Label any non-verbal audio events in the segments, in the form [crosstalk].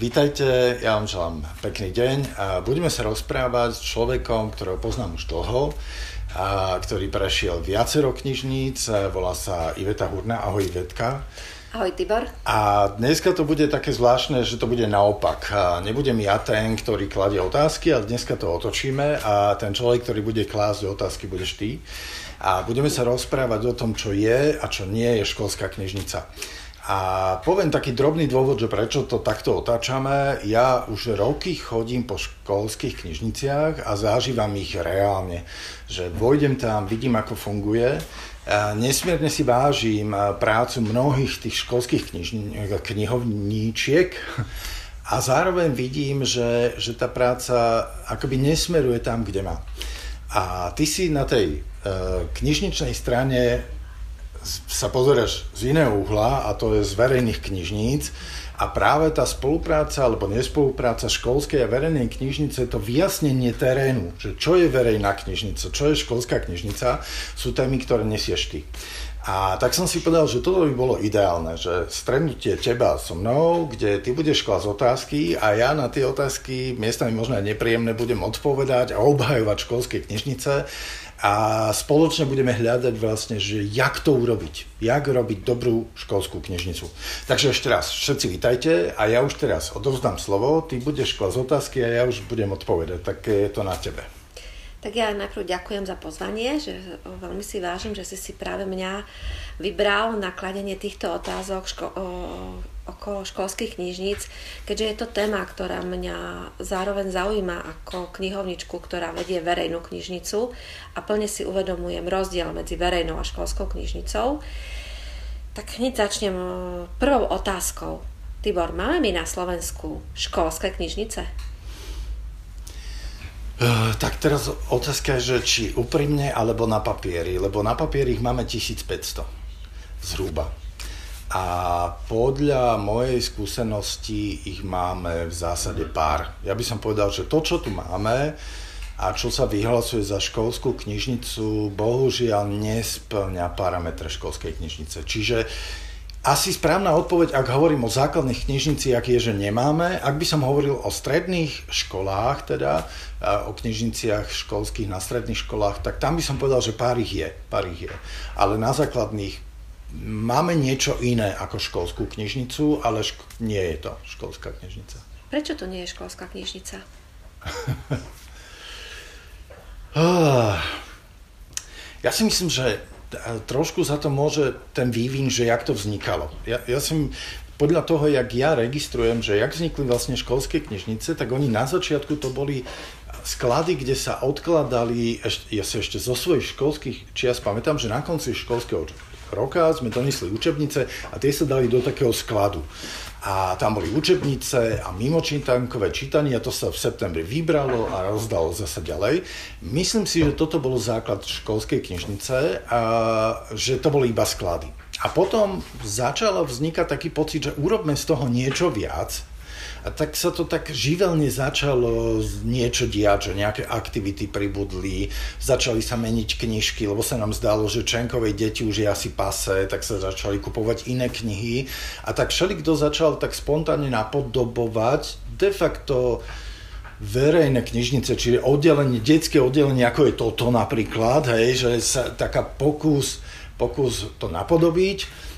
Vítajte, ja vám želám pekný deň a budeme sa rozprávať s človekom, ktorého poznám už dlho, a ktorý prešiel viacero knižníc, volá sa Iveta Hurna. Ahoj Ivetka. Ahoj Tibor. A dneska to bude také zvláštne, že to bude naopak. Nebudem ja ten, ktorý kladie otázky, ale dneska to otočíme a ten človek, ktorý bude klásť otázky, budeš ty. A budeme sa rozprávať o tom, čo je a čo nie je školská knižnica. A poviem taký drobný dôvod, že prečo to takto otáčame. Ja už roky chodím po školských knižniciach a zažívam ich reálne. Že vojdem tam, vidím, ako funguje. A nesmierne si vážim prácu mnohých tých školských knižni- knihovníčiek a zároveň vidím, že, že tá práca akoby nesmeruje tam, kde má. A ty si na tej uh, knižničnej strane sa pozeráš z iného uhla a to je z verejných knižníc a práve tá spolupráca alebo nespolupráca školskej a verejnej knižnice, to vyjasnenie terénu, že čo je verejná knižnica, čo je školská knižnica, sú témy, ktoré nesieš ty. A tak som si povedal, že toto by bolo ideálne, že stretnutie teba so mnou, kde ty budeš klásť otázky a ja na tie otázky, miestami možno aj nepríjemné, budem odpovedať a obhajovať školské knižnice a spoločne budeme hľadať vlastne, že jak to urobiť, jak robiť dobrú školskú knižnicu. Takže ešte raz, všetci vítajte a ja už teraz odovzdám slovo, ty budeš klásť otázky a ja už budem odpovedať, tak je to na tebe. Tak ja najprv ďakujem za pozvanie, že veľmi si vážim, že si si práve mňa vybral na kladenie týchto otázok ško- o, okolo školských knižníc, keďže je to téma, ktorá mňa zároveň zaujíma ako knihovničku, ktorá vedie verejnú knižnicu a plne si uvedomujem rozdiel medzi verejnou a školskou knižnicou. Tak hneď začnem prvou otázkou. Tibor, máme my na Slovensku školské knižnice? Uh, tak teraz otázka je, že či úprimne alebo na papieri, lebo na papieri ich máme 1500 zhruba. A podľa mojej skúsenosti ich máme v zásade pár. Ja by som povedal, že to, čo tu máme a čo sa vyhlasuje za školskú knižnicu, bohužiaľ nesplňa parametre školskej knižnice. Čiže asi správna odpoveď, ak hovorím o základných knižniciach, je, že nemáme. Ak by som hovoril o stredných školách, teda o knižniciach školských na stredných školách, tak tam by som povedal, že pár ich je. Pár ich je. Ale na základných máme niečo iné ako školskú knižnicu, ale ško- nie je to školská knižnica. Prečo to nie je školská knižnica? [laughs] Ah. ja si myslím, že trošku za to môže ten vývin, že jak to vznikalo. Ja, ja si podľa toho, jak ja registrujem, že jak vznikli vlastne školské knižnice, tak oni na začiatku to boli sklady, kde sa odkladali, ja si ešte zo svojich školských čias pamätám, že na konci školského roka sme donesli učebnice a tie sa dali do takého skladu a tam boli učebnice a mimočítankové a to sa v septembri vybralo a rozdalo zase ďalej. Myslím si, že toto bolo základ školskej knižnice a že to boli iba sklady. A potom začalo vznikať taký pocit, že urobme z toho niečo viac a tak sa to tak živelne začalo niečo diať, že nejaké aktivity pribudli, začali sa meniť knižky, lebo sa nám zdalo, že Čenkovej deti už je asi pase, tak sa začali kupovať iné knihy. A tak všeli, kto začal tak spontánne napodobovať de facto verejné knižnice, čiže oddelenie, detské oddelenie, ako je toto napríklad, hej, že sa taká pokus, pokus to napodobiť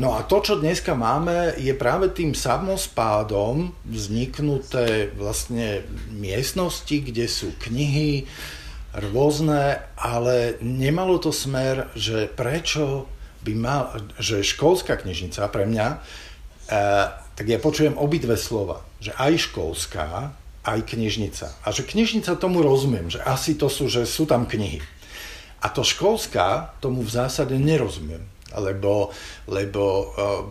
No a to, čo dneska máme, je práve tým samospádom vzniknuté vlastne miestnosti, kde sú knihy rôzne, ale nemalo to smer, že prečo by mal, že školská knižnica pre mňa, e, tak ja počujem obidve slova, že aj školská, aj knižnica. A že knižnica tomu rozumiem, že asi to sú, že sú tam knihy. A to školská tomu v zásade nerozumiem lebo, lebo eh,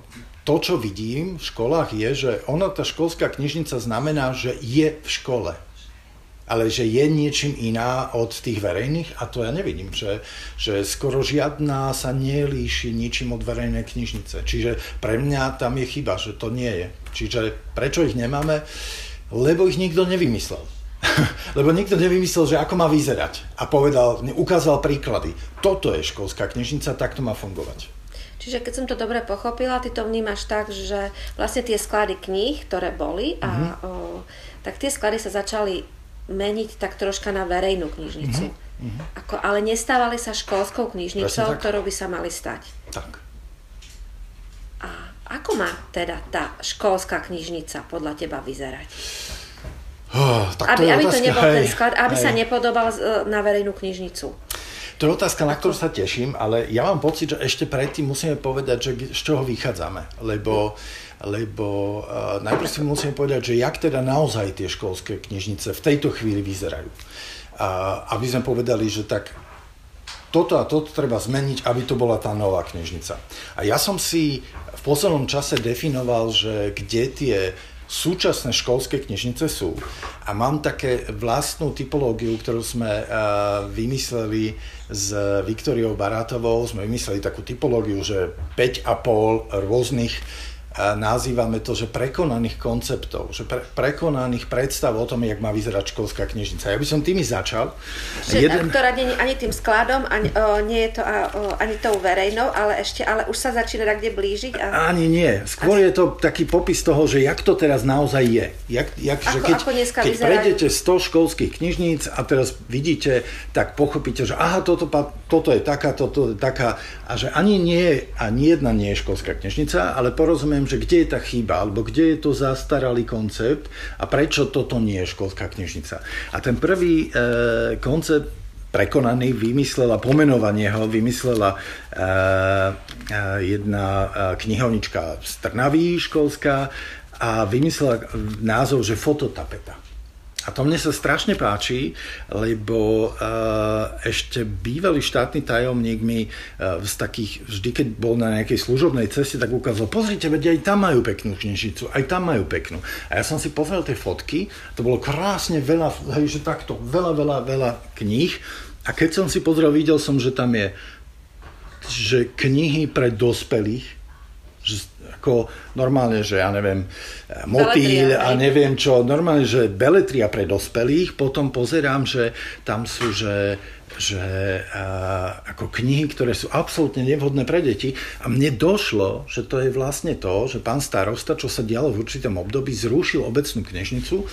to, čo vidím v školách je, že ona, tá školská knižnica znamená, že je v škole ale že je niečím iná od tých verejných a to ja nevidím, že, že skoro žiadna sa nelíši ničím od verejnej knižnice. Čiže pre mňa tam je chyba, že to nie je. Čiže prečo ich nemáme? Lebo ich nikto nevymyslel. [laughs] Lebo nikto nevymyslel, že ako má vyzerať. A povedal, ukázal príklady. Toto je školská knižnica, takto má fungovať. Čiže keď som to dobre pochopila, ty to vnímaš tak, že vlastne tie sklady kníh, ktoré boli, a, mm-hmm. o, tak tie sklady sa začali meniť tak troška na verejnú knižnicu. Mm-hmm. Ako, ale nestávali sa školskou knižnicou, ktorou by sa mali stať. Tak. A ako má teda tá školská knižnica podľa teba vyzerať? Oh, tak aby, to aby otázka, to nebol hej, ten sklad, aby hej. sa nepodobal e, na verejnú knižnicu. To je otázka, na ktorú sa teším, ale ja mám pocit, že ešte predtým musíme povedať, že z čoho vychádzame. Lebo, lebo uh, najprv si musíme povedať, že jak teda naozaj tie školské knižnice v tejto chvíli vyzerajú. Uh, aby sme povedali, že tak toto a toto treba zmeniť, aby to bola tá nová knižnica. A ja som si v poslednom čase definoval, že kde tie súčasné školské knižnice sú. A mám také vlastnú typológiu, ktorú sme uh, vymysleli s Viktoriou Barátovou. Sme vymysleli takú typológiu, že 5,5 rôznych nazývame to, že prekonaných konceptov, že pre, prekonaných predstav o tom, jak má vyzerať školská knižnica. Ja by som tými začal. Že, Jeden... Ktorá nie ani tým skladom, ani, o, nie je to a, o, ani tou verejnou, ale ešte, ale už sa začína kde blížiť. A... Ani nie. Skôr Asi... je to taký popis toho, že jak to teraz naozaj je. Jak, jak, ako, že keď, ako keď prejdete 100 školských knižníc a teraz vidíte, tak pochopíte, že aha, toto, toto je taká, toto je taká a že ani nie, ani jedna nie je školská knižnica, ale porozumiem, že kde je tá chyba, alebo kde je to zastaralý koncept a prečo toto nie je školská knižnica. A ten prvý e, koncept prekonaný, vymyslela, pomenovanie ho vymyslela e, jedna knihovnička z Trnaví školská a vymyslela názov, že fototapeta. A to mne sa strašne páči, lebo uh, ešte bývalý štátny tajomník mi uh, z takých, vždy keď bol na nejakej služobnej ceste, tak ukázal, pozrite, veď aj tam majú peknú knižnicu, aj tam majú peknú. A ja som si pozrel tie fotky, to bolo krásne veľa, hej, že takto, veľa, veľa, veľa kníh. A keď som si pozrel, videl som, že tam je že knihy pre dospelých, ako normálne, že ja neviem, motýl a neviem čo, normálne, že beletria pre dospelých, potom pozerám, že tam sú, že že a, ako knihy, ktoré sú absolútne nevhodné pre deti. A mne došlo, že to je vlastne to, že pán starosta, čo sa dialo v určitom období, zrušil obecnú knižnicu,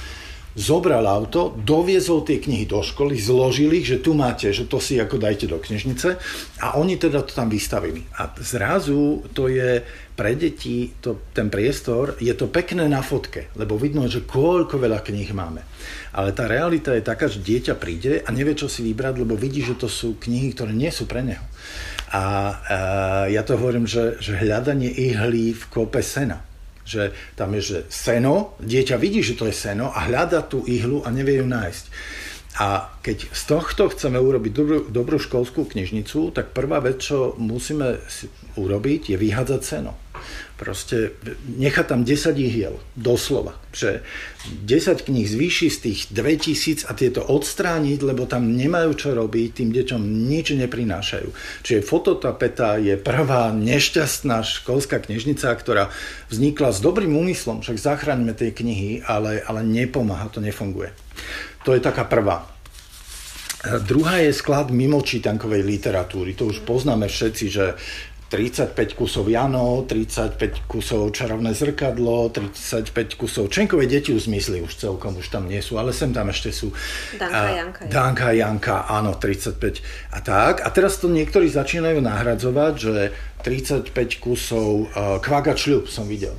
zobral auto, doviezol tie knihy do školy, zložil ich, že tu máte, že to si ako dajte do knižnice a oni teda to tam vystavili. A zrazu to je pre deti, to, ten priestor, je to pekné na fotke, lebo vidno, že koľko veľa kníh máme. Ale tá realita je taká, že dieťa príde a nevie, čo si vybrať, lebo vidí, že to sú knihy, ktoré nie sú pre neho. A, a ja to hovorím, že, že hľadanie ihlí v kope sena že tam je, že seno, dieťa vidí, že to je seno a hľada tú ihlu a nevie ju nájsť. A keď z tohto chceme urobiť dobrú, dobrú školskú knižnicu, tak prvá vec, čo musíme urobiť, je vyhádzať seno. Proste nechať tam 10 ihiel, doslova. Že 10 kníh zvýši z tých 2000 a tieto odstrániť, lebo tam nemajú čo robiť, tým deťom nič neprinášajú. Čiže fototapeta je prvá nešťastná školská knižnica, ktorá vznikla s dobrým úmyslom, však zachránime tie knihy, ale, ale nepomáha, to nefunguje. To je taká prvá. Druhá je sklad mimo čítankovej literatúry. To už poznáme všetci, že 35 kusov Jano, 35 kusov Čarovné zrkadlo, 35 kusov Čenkové deti už zmysli, už celkom už tam nie sú, ale sem tam ešte sú. Danka a, Janka. Danka Janka, áno, 35 a tak. A teraz to niektorí začínajú nahradzovať, že 35 kusov uh, Kvaga čľub som videl.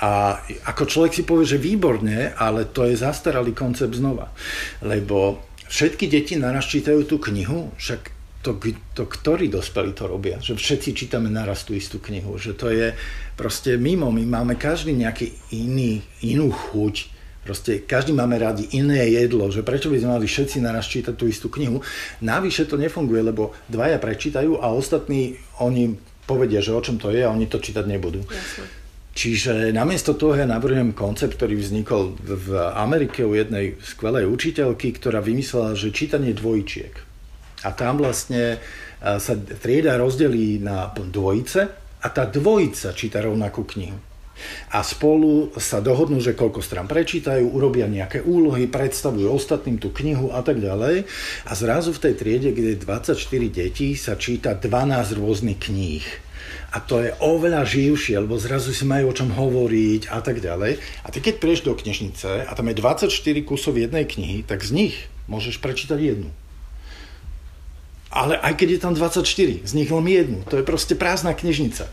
A ako človek si povie, že výborne, ale to je zastaralý koncept znova. Lebo všetky deti naraz čítajú tú knihu, však to, to ktorí dospelí to robia, že všetci čítame naraz tú istú knihu, že to je proste mimo, my máme každý nejaký iný, inú chuť, proste každý máme radi iné jedlo, že prečo by sme mali všetci naraz čítať tú istú knihu. Navyše to nefunguje, lebo dvaja prečítajú a ostatní, oni povedia, že o čom to je a oni to čítať nebudú. Jasne. Čiže namiesto toho ja navrhujem koncept, ktorý vznikol v Amerike u jednej skvelej učiteľky, ktorá vymyslela, že čítanie dvojčiek a tam vlastne sa trieda rozdelí na dvojice a tá dvojica číta rovnakú knihu. A spolu sa dohodnú, že koľko strán prečítajú, urobia nejaké úlohy, predstavujú ostatným tú knihu a tak ďalej. A zrazu v tej triede, kde je 24 detí, sa číta 12 rôznych kníh. a to je oveľa živšie, lebo zrazu si majú o čom hovoriť a tak ďalej. A ty keď prieš do knižnice a tam je 24 kusov jednej knihy, tak z nich môžeš prečítať jednu. Ale aj keď je tam 24, z nich len jednu. To je proste prázdna knižnica.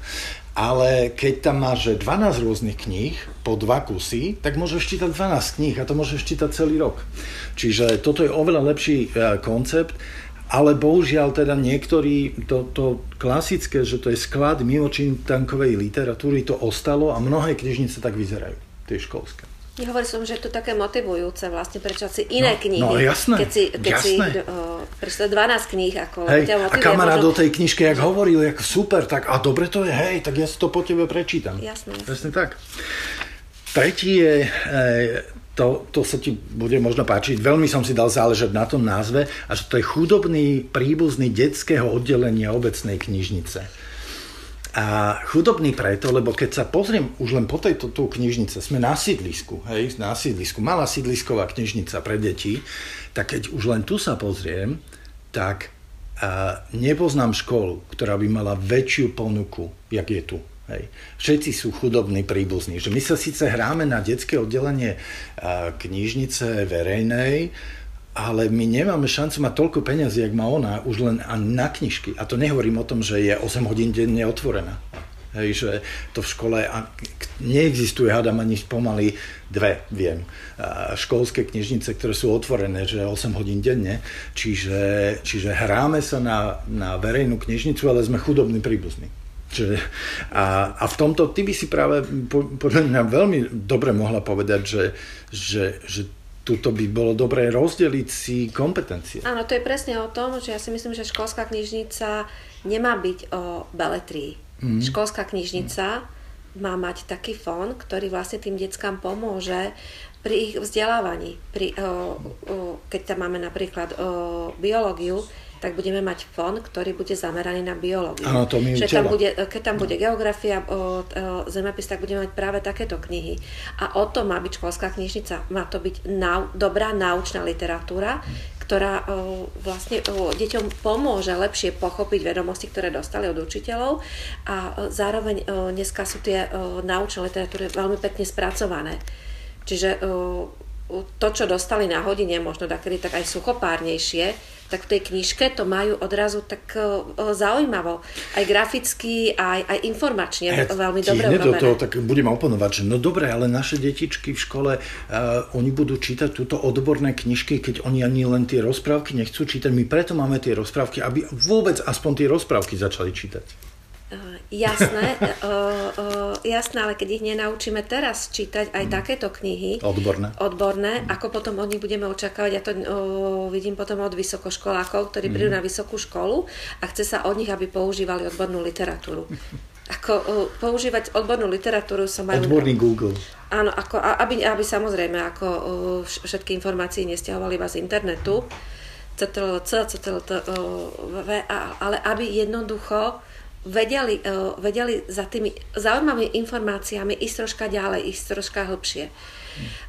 Ale keď tam máš 12 rôznych kníh po dva kusy, tak môžeš čítať 12 kníh a to môžeš čítať celý rok. Čiže toto je oveľa lepší e, koncept, ale bohužiaľ teda niektorí, to, to klasické, že to je sklad mimočintankovej literatúry, to ostalo a mnohé knižnice tak vyzerajú, tie školské. Hovoril som, že je to také motivujúce vlastne prečo si iné no, knihy. No jasné, keď si, keď jasné. si uh, 12 kníh. Ako hej, ťa a kamarát možno... do tej knižke, jak hovoril, jak super, tak a dobre to je, hej, tak ja si to po tebe prečítam. Jasné. Jasne tak. Tretí je, to, to sa ti bude možno páčiť, veľmi som si dal záležať na tom názve, a že to je chudobný príbuzný detského oddelenia obecnej knižnice. A chudobný preto, lebo keď sa pozriem už len po tejto tú knižnice, sme na sídlisku, hej, na sídlisku, malá sídlisková knižnica pre deti, tak keď už len tu sa pozriem, tak a nepoznám školu, ktorá by mala väčšiu ponuku, jak je tu. Hej. Všetci sú chudobní príbuzní. Že my sa síce hráme na detské oddelenie knižnice verejnej, ale my nemáme šancu mať toľko peniazy, jak má ona, už len na knižky. A to nehovorím o tom, že je 8 hodín denne otvorená. Hej, že to v škole neexistuje, hádam ani pomaly dve, viem, školské knižnice, ktoré sú otvorené, že 8 hodín denne. Čiže, čiže hráme sa na, na verejnú knižnicu, ale sme chudobní príbuzní. Čiže, a, a v tomto ty by si práve podľa mňa veľmi dobre mohla povedať, že, že, že tuto by bolo dobré rozdeliť si kompetencie. Áno, to je presne o tom, že ja si myslím, že školská knižnica nemá byť o beletrii. Mm. Školská knižnica mm. má mať taký fond, ktorý vlastne tým deckám pomôže pri ich vzdelávaní. Pri, o, o, keď tam máme napríklad o, biológiu, tak budeme mať fond, ktorý bude zameraný na biológiu. Áno, to mi že tam bude, keď tam bude geografia, o, o, zemepis, tak budeme mať práve takéto knihy. A o to má byť školská knižnica. Má to byť nau, dobrá naučná literatúra, ktorá o, vlastne o, deťom pomôže lepšie pochopiť vedomosti, ktoré dostali od učiteľov a o, zároveň o, dneska sú tie o, naučné literatúry veľmi pekne spracované. Čiže o, to, čo dostali na hodine, možno takedy tak aj suchopárnejšie, tak v tej knižke to majú odrazu tak uh, zaujímavo. Aj graficky, aj, aj informačne ja, veľmi dobre do toho, tak budem oponovať, že no dobre, ale naše detičky v škole, uh, oni budú čítať túto odborné knižky, keď oni ani len tie rozprávky nechcú čítať. My preto máme tie rozprávky, aby vôbec aspoň tie rozprávky začali čítať. Jasné, uh, [laughs] uh, jasné, ale keď ich nenaučíme teraz čítať aj mm. takéto knihy odborné, odborné mm. ako potom od nich budeme očakávať, ja to uh, vidím potom od vysokoškolákov, ktorí mm. prídu na vysokú školu a chce sa od nich, aby používali odbornú literatúru. [laughs] Ako uh, používať odbornú literatúru som majú... Odborný Google. Áno, ako, aby, aby samozrejme ako uh, všetky informácie nestiahovali iba z internetu, CTLC, CTLT, uh, ale aby jednoducho vedeli, uh, vedeli za tými zaujímavými informáciami ísť troška ďalej, ísť troška hlbšie.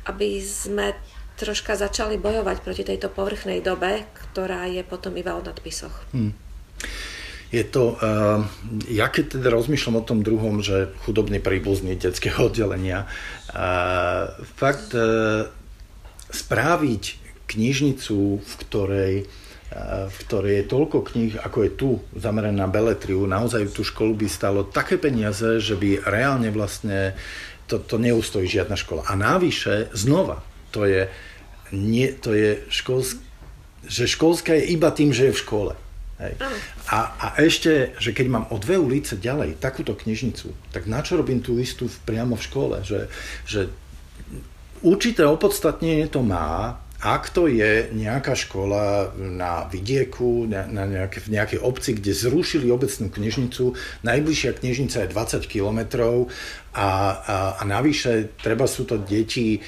Aby sme troška začali bojovať proti tejto povrchnej dobe, ktorá je potom iba o nadpisoch. Hmm. Je to, uh, ja keď teda rozmýšľam o tom druhom, že chudobný príbuzný detského [laughs] oddelenia, uh, fakt uh, správiť knižnicu, v ktorej v ktorej je toľko kníh, ako je tu, zamerané na beletriu, naozaj tú školu by stalo také peniaze, že by reálne vlastne to, to neustojí žiadna škola. A návyše, znova, to je, nie, to je školsk, že školská je iba tým, že je v škole. Hej. A, a ešte, že keď mám o dve ulice ďalej takúto knižnicu, tak na čo robím tú istú priamo v škole? Že, že určité opodstatnenie to má, ak to je nejaká škola na vidieku, na, na nejaké, v nejakej obci, kde zrušili obecnú knižnicu, najbližšia knižnica je 20 kilometrov a, a, a navyše treba sú to deti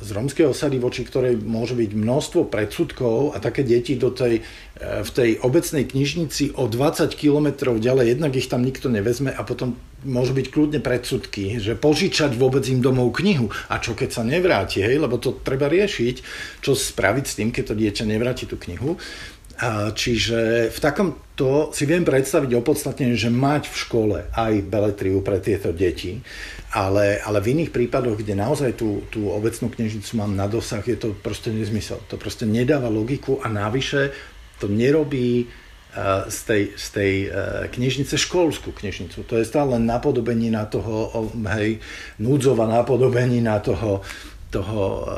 z romskej osady, voči ktorej môže byť množstvo predsudkov a také deti do tej, a, v tej obecnej knižnici o 20 kilometrov ďalej, jednak ich tam nikto nevezme a potom môžu byť kľudne predsudky, že požičať vôbec im domov knihu. A čo keď sa nevráti, hej, lebo to treba riešiť, čo spraviť s tým, keď to dieťa nevráti tú knihu. Čiže v takomto si viem predstaviť opodstatnenie, že mať v škole aj beletriu pre tieto deti, ale, ale v iných prípadoch, kde naozaj tú, tú obecnú knižnicu mám na dosah, je to proste nezmysel. To proste nedáva logiku a navyše to nerobí z tej, z tej knižnice školskú knižnicu. To je stále napodobenina toho, hej, núdzová napodobenina toho, toho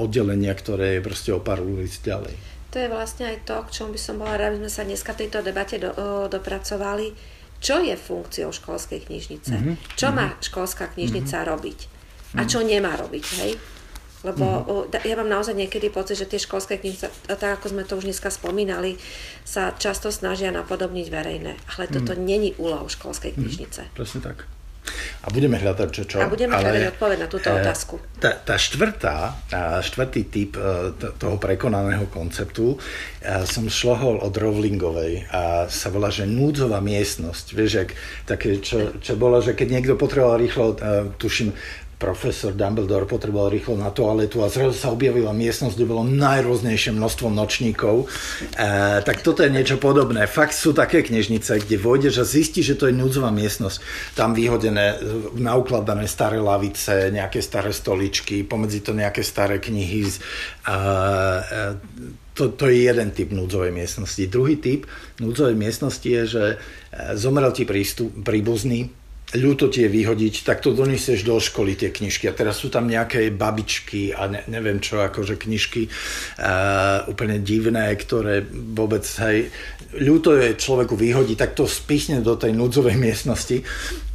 oddelenia, ktoré je proste o pár ulic ďalej to je vlastne aj to, k čomu by som bola rád, aby sme sa dneska tejto debate do, o, dopracovali. Čo je funkciou školskej knižnice? Mm-hmm. Čo má mhm. školská knižnica mm-hmm. robiť? A čo nemá robiť, hej? Lebo mm-hmm. ja mám naozaj niekedy pocit, že tie školské knižnice, tak ako sme to už dneska spomínali, sa často snažia napodobniť verejné. Ale toto mm-hmm. není úlohou školskej knižnice. Mm-hmm. Presne tak. A budeme hľadať čo čo. A budeme hľadať odpoveď na túto e, otázku. Tá, tá štvrtá, štvrtý typ e, toho prekonaného konceptu som šlohol od Rowlingovej a sa volá, že núdzová miestnosť. Vieš, jak také, čo, čo bolo, že keď niekto potreboval rýchlo, tuším, profesor Dumbledore potreboval rýchlo na toaletu a zrazu sa objavila miestnosť, kde bolo najrôznejšie množstvo nočníkov. E, tak toto je niečo podobné. Fakt sú také knižnice, kde vôjdeš a zistí, že to je núdzová miestnosť. Tam vyhodené, naukladané staré lavice, nejaké staré stoličky, pomedzi to nejaké staré knihy. Z, a, e, to, to je jeden typ núdzovej miestnosti. Druhý typ núdzovej miestnosti je, že e, zomrel ti prístup, príbuzný, ľúto tie vyhodiť, tak to donesieš do školy tie knižky. A teraz sú tam nejaké babičky a ne, neviem čo, akože knižky uh, úplne divné, ktoré vôbec, hej, ľúto je človeku vyhodiť, tak to spichne do tej núdzovej miestnosti.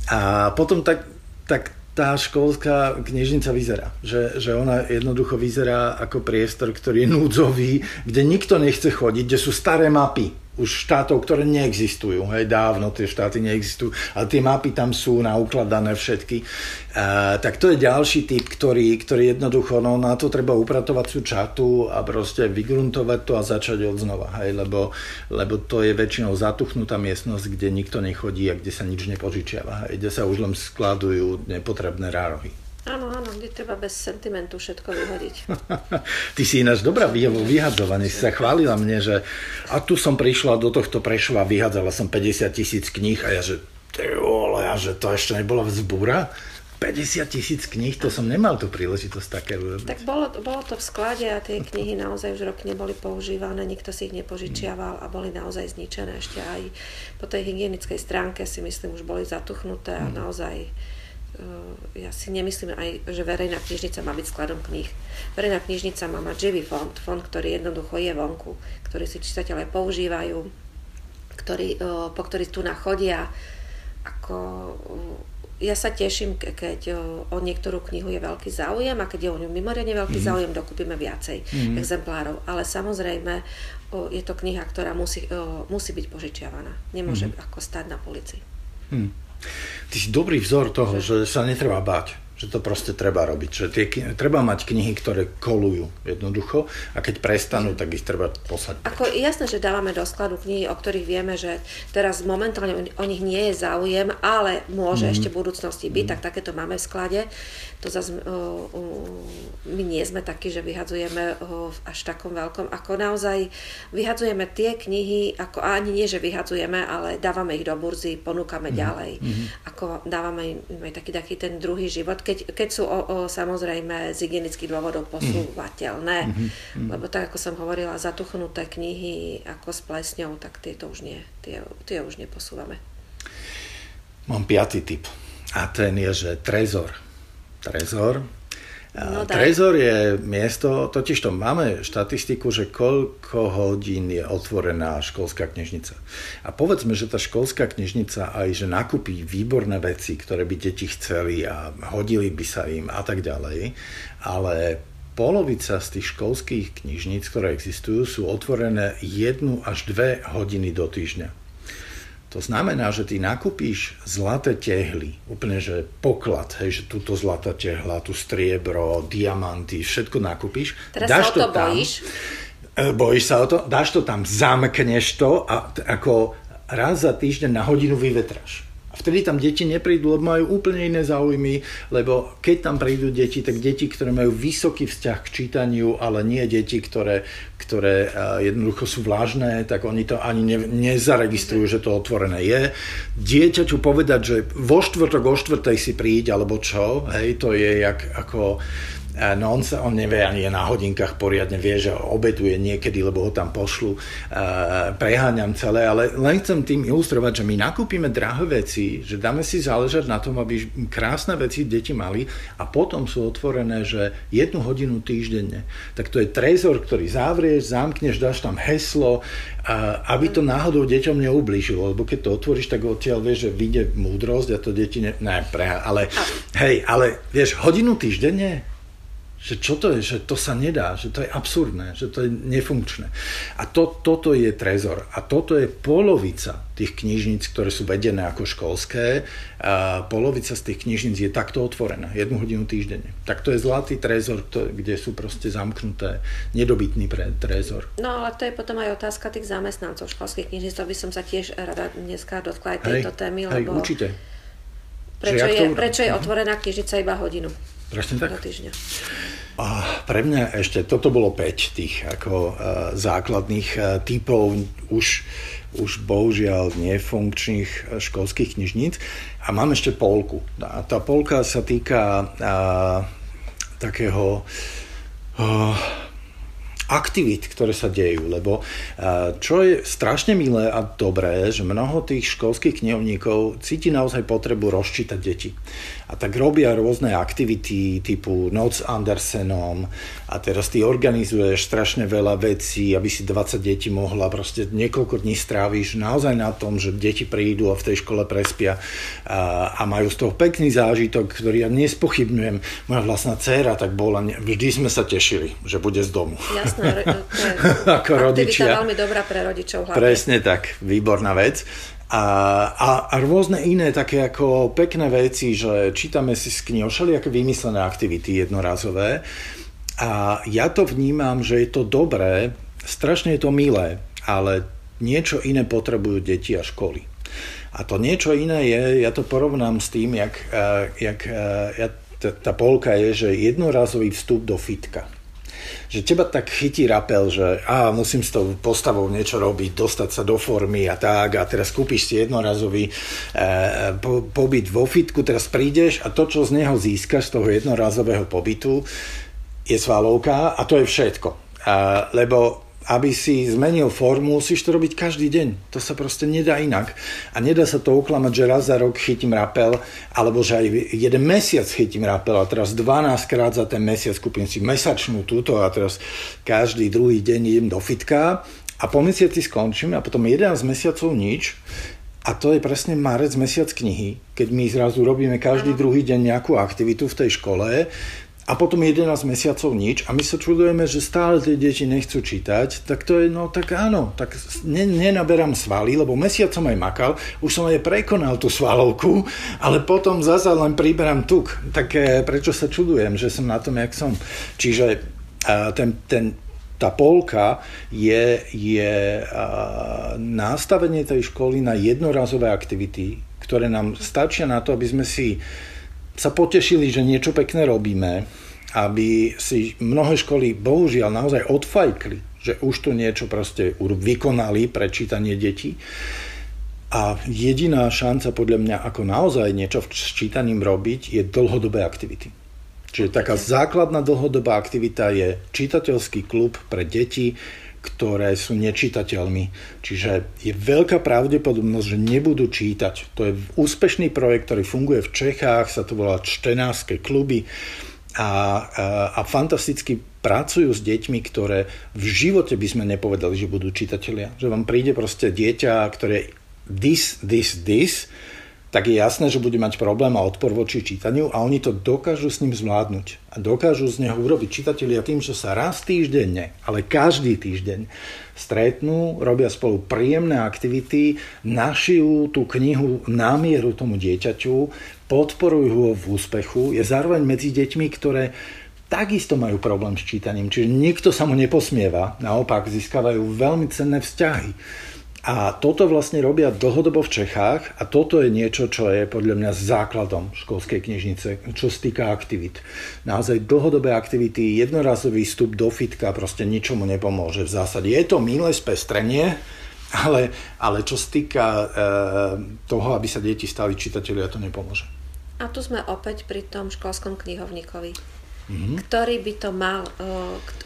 A potom tak, tak tá školská knižnica vyzerá. Že, že ona jednoducho vyzerá ako priestor, ktorý je núdzový, kde nikto nechce chodiť, kde sú staré mapy už štátov, ktoré neexistujú. Hej, dávno tie štáty neexistujú, ale tie mapy tam sú naukladané všetky. Uh, tak to je ďalší typ, ktorý, ktorý jednoducho, no na to treba upratovať sú čatu a proste vygruntovať to a začať od znova. Hej, lebo, lebo to je väčšinou zatuchnutá miestnosť, kde nikto nechodí a kde sa nič nepožičiava. Hej, kde sa už len skladujú nepotrebné rárohy. Áno, áno, kde treba bez sentimentu všetko vyhodiť. [laughs] Ty si ináč dobrá vo vyhadzovaní. Si sa chválila mne, že a tu som prišla do tohto Prešova, vyhádzala som 50 tisíc kníh a ja, že ty vole, a že to ešte nebola vzbúra? 50 tisíc kníh, to som nemal tú príležitosť také urobiť. Tak bolo, bolo to v sklade a tie knihy naozaj už rok neboli používané, nikto si ich nepožičiaval a boli naozaj zničené ešte aj po tej hygienickej stránke si myslím už boli zatuchnuté a mm. naozaj ja si nemyslím aj, že verejná knižnica má byť skladom kníh. Verejná knižnica má mať živý fond, fond, ktorý jednoducho je vonku, ktorý si čitateľe používajú, ktorý, eh, po ktorý tu nachodia. Ako, eh, ja sa teším, keď o niektorú knihu je veľký záujem a keď je o ňu mimoriadne veľký mm. záujem, dokúpime viacej mm. exemplárov. Ale samozrejme, je to kniha, ktorá musí, musí byť požičiavaná. Nemôže mm. ako stať na polici. Mm. Ty si dobrý vzor toho, že, sa netreba báť že to proste treba robiť. Že tie, treba mať knihy, ktoré kolujú jednoducho a keď prestanú, tak ich treba poslať. Ako jasné, že dávame do skladu knihy, o ktorých vieme, že teraz momentálne o nich nie je záujem, ale môže mm. ešte v budúcnosti byť, mm. tak takéto máme v sklade. To zase my nie sme takí, že vyhadzujeme v až takom veľkom, ako naozaj vyhadzujeme tie knihy, ako ani nie, že vyhadzujeme, ale dávame ich do burzy, ponúkame mm. ďalej. Mm. Ako dávame im aj taký, taký ten druhý život, keď, keď sú o, o, samozrejme z hygienických dôvodov posúvateľné. Mm. Lebo tak, ako som hovorila, zatuchnuté knihy ako s plesňou, tak tieto už nie, tie, tie už neposúvame. Mám piatý typ. A ten je, že trezor Trezor. No, Trezor je miesto, totiž to máme štatistiku, že koľko hodín je otvorená školská knižnica. A povedzme, že tá školská knižnica aj, že nakúpi výborné veci, ktoré by deti chceli a hodili by sa im a tak ďalej, ale polovica z tých školských knižníc, ktoré existujú, sú otvorené jednu až dve hodiny do týždňa. To znamená, že ty nakúpíš zlaté tehly, úplne, že poklad, hej, že túto zlatá tehla, tu striebro, diamanty, všetko nakúpíš. Teraz dáš sa to, to tam, bojíš? E, bojíš sa o to, dáš to tam, zamkneš to a ako raz za týždeň na hodinu vyvetráš. Vtedy tam deti neprídu, lebo majú úplne iné záujmy, lebo keď tam prídu deti, tak deti, ktoré majú vysoký vzťah k čítaniu, ale nie deti, ktoré, ktoré jednoducho sú vlážne, tak oni to ani ne, nezaregistrujú, že to otvorené je. Dieťaťu povedať, že vo štvrtok, o štvrtej si príď, alebo čo, hej, to je jak, ako No on, sa, on nevie ani na hodinkách poriadne, vie, že obeduje niekedy, lebo ho tam pošlu. Preháňam celé, ale len chcem tým ilustrovať, že my nakúpime drahé veci, že dáme si záležať na tom, aby krásne veci deti mali a potom sú otvorené, že jednu hodinu týždenne. Tak to je trezor, ktorý zavrieš, zamkneš, dáš tam heslo, aby to náhodou deťom neublížilo, lebo keď to otvoríš, tak odtiaľ vieš, že vyjde múdrosť a to deti ne... Ne, pre, ale, hej, ale vieš, hodinu týždenne, že čo to je, že to sa nedá, že to je absurdné, že to je nefunkčné. A to, toto je trezor. A toto je polovica tých knižníc, ktoré sú vedené ako školské. A polovica z tých knižníc je takto otvorená, jednu hodinu týždenne. Tak to je zlatý trezor, kde sú proste zamknuté, nedobytný pre trezor. No ale to je potom aj otázka tých zamestnancov školských knižníc, to by som sa tiež rada dneska dotkla aj tejto hej, témy, hej, lebo... určite. Prečo je, prečo je otvorená knižnica iba hodinu? Presne tak. týždňa. A pre mňa ešte, toto bolo 5 tých ako uh, základných uh, typov už, už bohužiaľ nefunkčných e, školských knižníc. A mám ešte polku. A tá polka sa týka uh, takého uh, aktivít, ktoré sa dejú, lebo čo je strašne milé a dobré, že mnoho tých školských knihovníkov cíti naozaj potrebu rozčítať deti. A tak robia rôzne aktivity typu Noc Andersenom a teraz ty organizuješ strašne veľa vecí, aby si 20 detí mohla, proste niekoľko dní stráviš naozaj na tom, že deti prídu a v tej škole prespia a, a majú z toho pekný zážitok, ktorý ja nespochybňujem. Moja vlastná dcéra tak bola, vždy sme sa tešili, že bude z domu. Jasné, to je [laughs] ako rodičia. veľmi dobrá pre rodičov. Hlavne. Presne tak, výborná vec. A, a, a rôzne iné také ako pekné veci, že čítame si z knih všelijaké vymyslené aktivity jednorazové. A ja to vnímam, že je to dobré, strašne je to milé, ale niečo iné potrebujú deti a školy. A to niečo iné je, ja to porovnám s tým, jak, jak ja, tá polka je, že jednorazový vstup do fitka že teba tak chytí rapel, že á, musím s tou postavou niečo robiť, dostať sa do formy a tak a teraz kúpiš si jednorazový e, po, pobyt vo fitku, teraz prídeš a to, čo z neho získaš z toho jednorazového pobytu, je svalovka a to je všetko. A, lebo aby si zmenil formu, musíš to robiť každý deň. To sa proste nedá inak. A nedá sa to uklamať, že raz za rok chytím rapel, alebo že aj jeden mesiac chytím rapel a teraz 12 krát za ten mesiac kúpim si mesačnú túto a teraz každý druhý deň idem do fitka a po mesiaci skončím a potom 11 mesiacov nič. A to je presne marec, mesiac knihy, keď my zrazu robíme každý druhý deň nejakú aktivitu v tej škole, a potom 11 mesiacov nič a my sa čudujeme, že stále tie deti nechcú čítať, tak to je, no tak áno, tak ne, nenaberám svaly, lebo mesiac som aj makal, už som aj prekonal tú svalovku, ale potom zase len priberám tuk. Tak e, prečo sa čudujem, že som na tom, jak som. Čiže a, ten, ten, tá polka je, je a, nastavenie tej školy na jednorazové aktivity, ktoré nám stačia na to, aby sme si sa potešili, že niečo pekné robíme, aby si mnohé školy bohužiaľ naozaj odfajkli, že už tu niečo proste vykonali pre čítanie detí. A jediná šanca podľa mňa, ako naozaj niečo s čítaním robiť, je dlhodobé aktivity. Čiže taká základná dlhodobá aktivita je čitateľský klub pre deti, ktoré sú nečitateľmi. Čiže je veľká pravdepodobnosť, že nebudú čítať. To je úspešný projekt, ktorý funguje v Čechách, sa to volá Čtenárske kluby a, a, a fantasticky pracujú s deťmi, ktoré v živote by sme nepovedali, že budú čitatelia. Že vám príde proste dieťa, ktoré this, this, this, tak je jasné, že bude mať problém a odpor voči čítaniu a oni to dokážu s ním zvládnuť. A dokážu z neho urobiť čitatelia tým, že sa raz týždenne, ale každý týždeň stretnú, robia spolu príjemné aktivity, našijú tú knihu námieru tomu dieťaťu, podporujú ho v úspechu, je zároveň medzi deťmi, ktoré takisto majú problém s čítaním, čiže nikto sa mu neposmieva, naopak získavajú veľmi cenné vzťahy A toto vlastne robia dlhodobo v Čechách a toto je niečo, čo je podľa mňa základom školskej knižnice, čo sa týka aktivít. Naozaj dlhodobé aktivity, jednorazový vstup do fitka proste ničomu nepomôže v zásade. Je to milé spestrenie, ale, ale čo sa týka e, toho, aby sa deti stali čitatelia, to nepomôže. A tu sme opäť pri tom školskom knihovníkovi, mm-hmm. ktorý by to mal, e,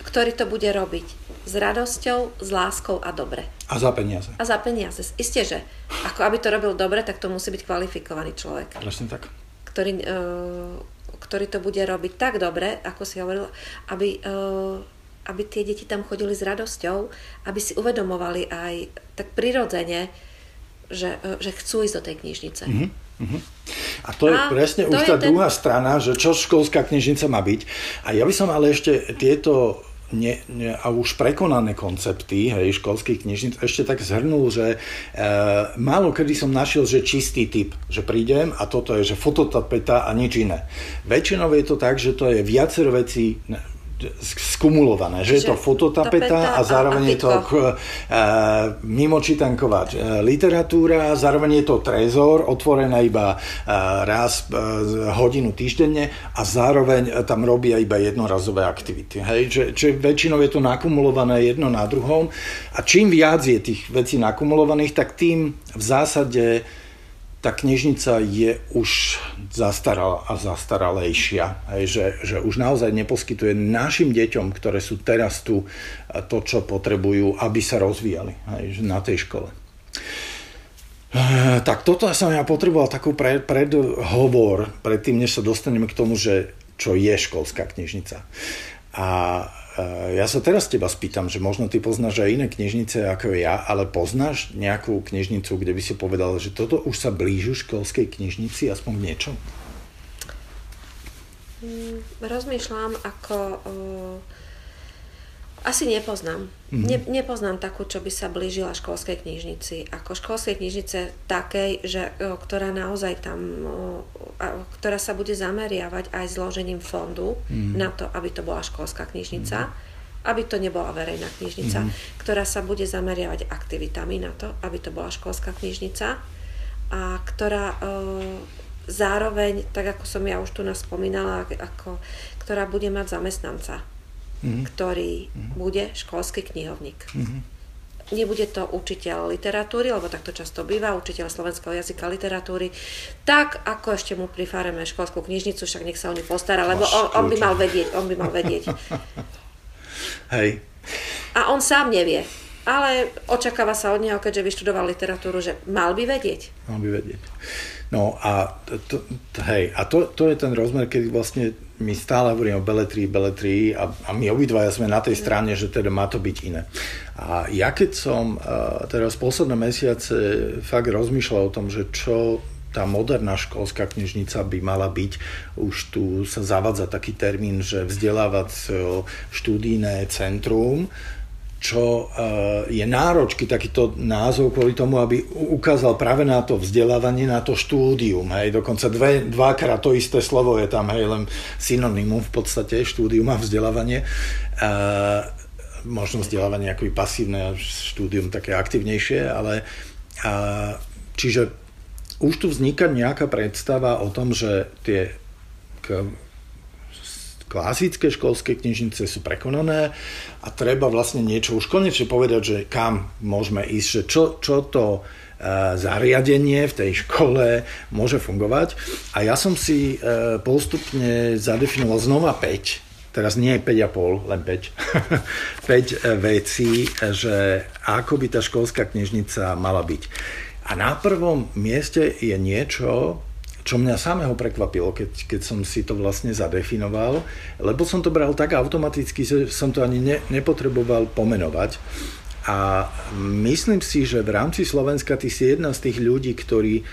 ktorý to bude robiť s radosťou, s láskou a dobre. A za peniaze. A za peniaze. Isté, že ako aby to robil dobre, tak to musí byť kvalifikovaný človek. Presne tak. Ktorý, uh, ktorý to bude robiť tak dobre, ako si hovoril, aby, uh, aby tie deti tam chodili s radosťou, aby si uvedomovali aj tak prirodzene, že, že chcú ísť do tej knižnice. Uh-huh. A to je a presne to už je tá ten... druhá strana, že čo školská knižnica má byť. A ja by som ale ešte tieto ne, ne, a už prekonané koncepty hej, školských knižníc ešte tak zhrnul, že e, málo kedy som našiel, že čistý typ, že prídem a toto je, že fototapeta a nič iné. Väčšinou je to tak, že to je viacero vecí skumulované, že, že je to fototapeta a zároveň a je to uh, mimočítanková uh, literatúra, zároveň je to trezor, otvorená iba uh, raz uh, hodinu týždenne a zároveň tam robia iba jednorazové aktivity. Hej? Že, že väčšinou je to nakumulované jedno na druhom a čím viac je tých vecí nakumulovaných, tak tým v zásade tá knižnica je už zastaralá a zastaralejšia. Hej, že, že už naozaj neposkytuje našim deťom, ktoré sú teraz tu, to, čo potrebujú, aby sa rozvíjali hej, na tej škole. Tak toto som ja potreboval takú pred, predhovor, predtým, než sa dostaneme k tomu, že čo je školská knižnica. A Eh, ja sa teraz teba spýtam, že možno ty poznáš aj iné knižnice ako ja, ale poznáš nejakú knižnicu, kde by si povedal, že toto už sa blížu školskej knižnici, aspoň niečo? Mm, rozmýšľam, ako uh asi nepoznám. Mm-hmm. Ne, nepoznám takú, čo by sa blížila školskej knižnici. Ako školskej knižnice takej, že, ktorá naozaj tam, ktorá sa bude zameriavať aj zložením fondu mm-hmm. na to, aby to bola školská knižnica, mm-hmm. aby to nebola verejná knižnica, mm-hmm. ktorá sa bude zameriavať aktivitami na to, aby to bola školská knižnica a ktorá zároveň, tak ako som ja už tu naspomínala, ako, ktorá bude mať zamestnanca mm-hmm. ktorý mm-hmm. bude školský knihovník. Mm-hmm. Nebude to učiteľ literatúry, lebo takto často býva, učiteľ slovenského jazyka literatúry, tak ako ešte mu prifáreme školskú knižnicu, však nech sa o ňu postará, lebo on, on by mal vedieť, on by mal vedieť. [laughs] Hej. A on sám nevie, ale očakáva sa od neho, keďže vyštudoval literatúru, že mal by vedieť. Mal by vedieť. No a, to, to, hej, a to, to je ten rozmer, kedy vlastne my stále hovoríme o beletrii, beletrii a, a my obidvaja sme na tej strane, že teda má to byť iné. A ja keď som uh, teraz posledné mesiace fakt rozmýšľal o tom, že čo tá moderná školská knižnica by mala byť. Už tu sa zavadza taký termín, že vzdelávať štúdijné centrum, čo eh, je náročky takýto názov kvôli tomu, aby ukázal práve na to vzdelávanie, na to štúdium. Hej. Dokonca dve, dvakrát to isté slovo je tam, hej, len synonymum v podstate, štúdium a vzdelávanie. E, možno vzdelávanie ako pasívne, štúdium také aktivnejšie, ale e, čiže už tu vzniká nejaká predstava o tom, že tie klasické školské knižnice sú prekonané a treba vlastne niečo už konečne povedať, že kam môžeme ísť, že čo, čo to e, zariadenie v tej škole môže fungovať. A ja som si e, postupne zadefinoval znova 5, teraz nie 5,5, len 5, 5 [laughs] e, vecí, že ako by tá školská knižnica mala byť. A na prvom mieste je niečo, čo mňa samého prekvapilo, keď, keď som si to vlastne zadefinoval, lebo som to bral tak automaticky, že som to ani ne, nepotreboval pomenovať. A myslím si, že v rámci Slovenska ty si jedna z tých ľudí, ktorí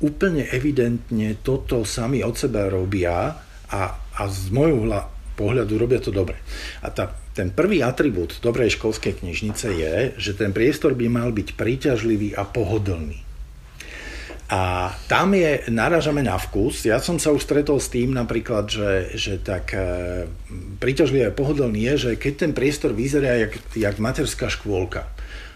úplne evidentne toto sami od seba robia a, a z môjho pohľadu robia to dobre. A tá, ten prvý atribút dobrej školskej knižnice je, že ten priestor by mal byť príťažlivý a pohodlný. A tam je, naražame na vkus. Ja som sa už stretol s tým napríklad, že, že tak e, príťažlivé pohodlný je, že keď ten priestor vyzerá jak, jak materská škôlka,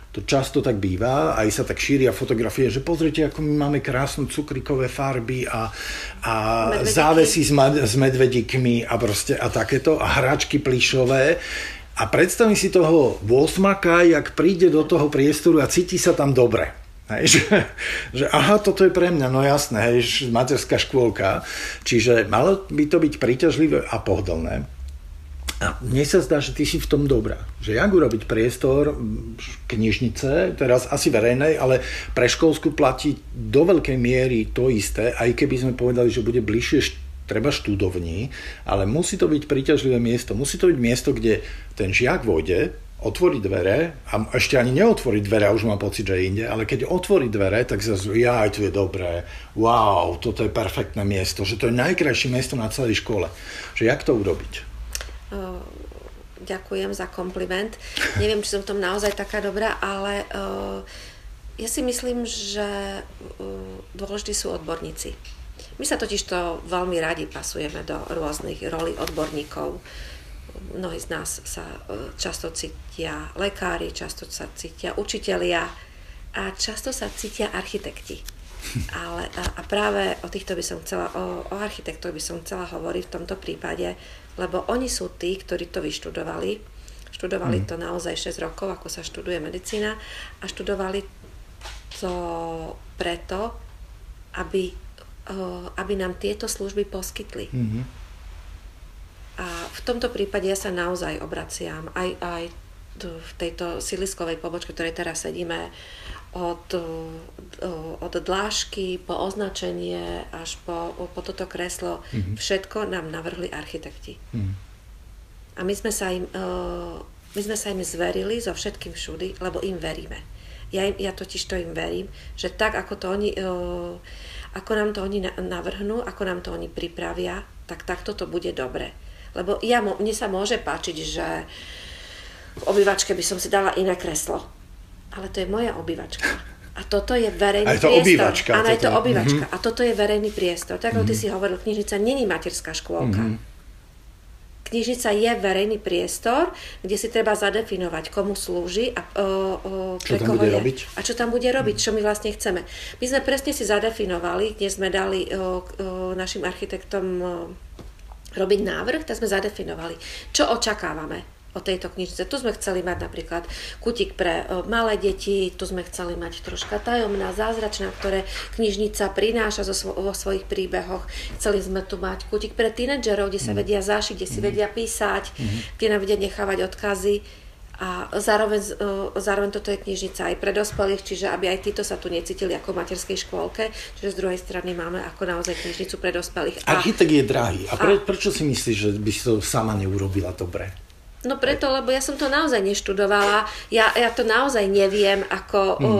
to často tak býva, aj sa tak šíria fotografie, že pozrite, ako my máme krásne cukrikové farby a, a závesy s, ma, s medvedíkmi a proste a takéto a hračky plišové. A predstavím si toho 8 jak príde do toho priestoru a cíti sa tam dobre. Hej, že, že aha, toto je pre mňa, no jasné, hej, materská škôlka. Čiže malo by to byť príťažlivé a pohodlné. A mne sa zdá, že ty si v tom dobrá. Že jak urobiť priestor knižnice, teraz asi verejnej, ale pre školskú platí do veľkej miery to isté, aj keby sme povedali, že bude bližšie treba študovní, ale musí to byť príťažlivé miesto. Musí to byť miesto, kde ten žiak vôjde, otvorí dvere a ešte ani neotvorí dvere a už má pocit, že inde, ale keď otvorí dvere, tak sa ja, aj tu je dobré, wow, toto je perfektné miesto, že to je najkrajšie miesto na celej škole. Že jak to urobiť? Uh, ďakujem za kompliment. Neviem, či som v tom naozaj taká dobrá, ale uh, ja si myslím, že uh, dôležití sú odborníci. My sa totiž to veľmi radi pasujeme do rôznych rolí odborníkov. Mnohí z nás sa často cítia lekári, často sa cítia učitelia a často sa cítia architekti. [laughs] Ale, a, a práve o týchto by som chcela, o, o architektoch by som chcela hovoriť v tomto prípade, lebo oni sú tí, ktorí to vyštudovali. Študovali mm. to naozaj 6 rokov, ako sa študuje medicína a študovali to preto, aby, aby nám tieto služby poskytli. Mm-hmm. V tomto prípade ja sa naozaj obraciam aj, aj v tejto siliskovej pobočke, ktorej teraz sedíme, od, od dlážky po označenie až po, po toto kreslo, mm-hmm. všetko nám navrhli architekti. Mm. A my sme, sa im, my sme sa im zverili zo všetkým všudy, lebo im veríme. Ja, im, ja totiž to im verím, že tak, ako to oni, ako nám to oni navrhnú, ako nám to oni pripravia, tak takto to bude dobre. Lebo ja, mne sa môže páčiť, že v obývačke by som si dala iné kreslo ale to je moja obývačka. A toto je verejný a je to priestor. Obývačka, Áno, je to obývačka. Mm-hmm. A toto je verejný priestor. Tak ako mm-hmm. ty si hovoril, knižnica není materská škôlka. Mm-hmm. Knižnica je verejný priestor, kde si treba zadefinovať, komu slúži a o, o, čo koho je. Robiť? A čo tam bude robiť, mm. čo my vlastne chceme. My sme presne si zadefinovali, kde sme dali o, o, našim architektom o, robiť návrh, tak sme zadefinovali, čo očakávame o tejto knižce. Tu sme chceli mať napríklad kutik pre malé deti, tu sme chceli mať troška tajomná, zázračná, ktoré knižnica prináša zo svo- vo svojich príbehoch. Chceli sme tu mať kutik pre tínedžerov, kde sa mm. vedia zašiť, kde si mm. vedia písať, mm. kde nám vedia nechávať odkazy. A zároveň, zároveň toto je knižnica aj pre dospelých, čiže aby aj títo sa tu necítili ako v materskej škôlke, čiže z druhej strany máme ako naozaj knižnicu pre dospelých. Architekt je drahý. A, pre, a prečo si myslíš, že by si to sama neurobila dobre? No preto, lebo ja som to naozaj neštudovala, ja, ja to naozaj neviem, ako mm. o,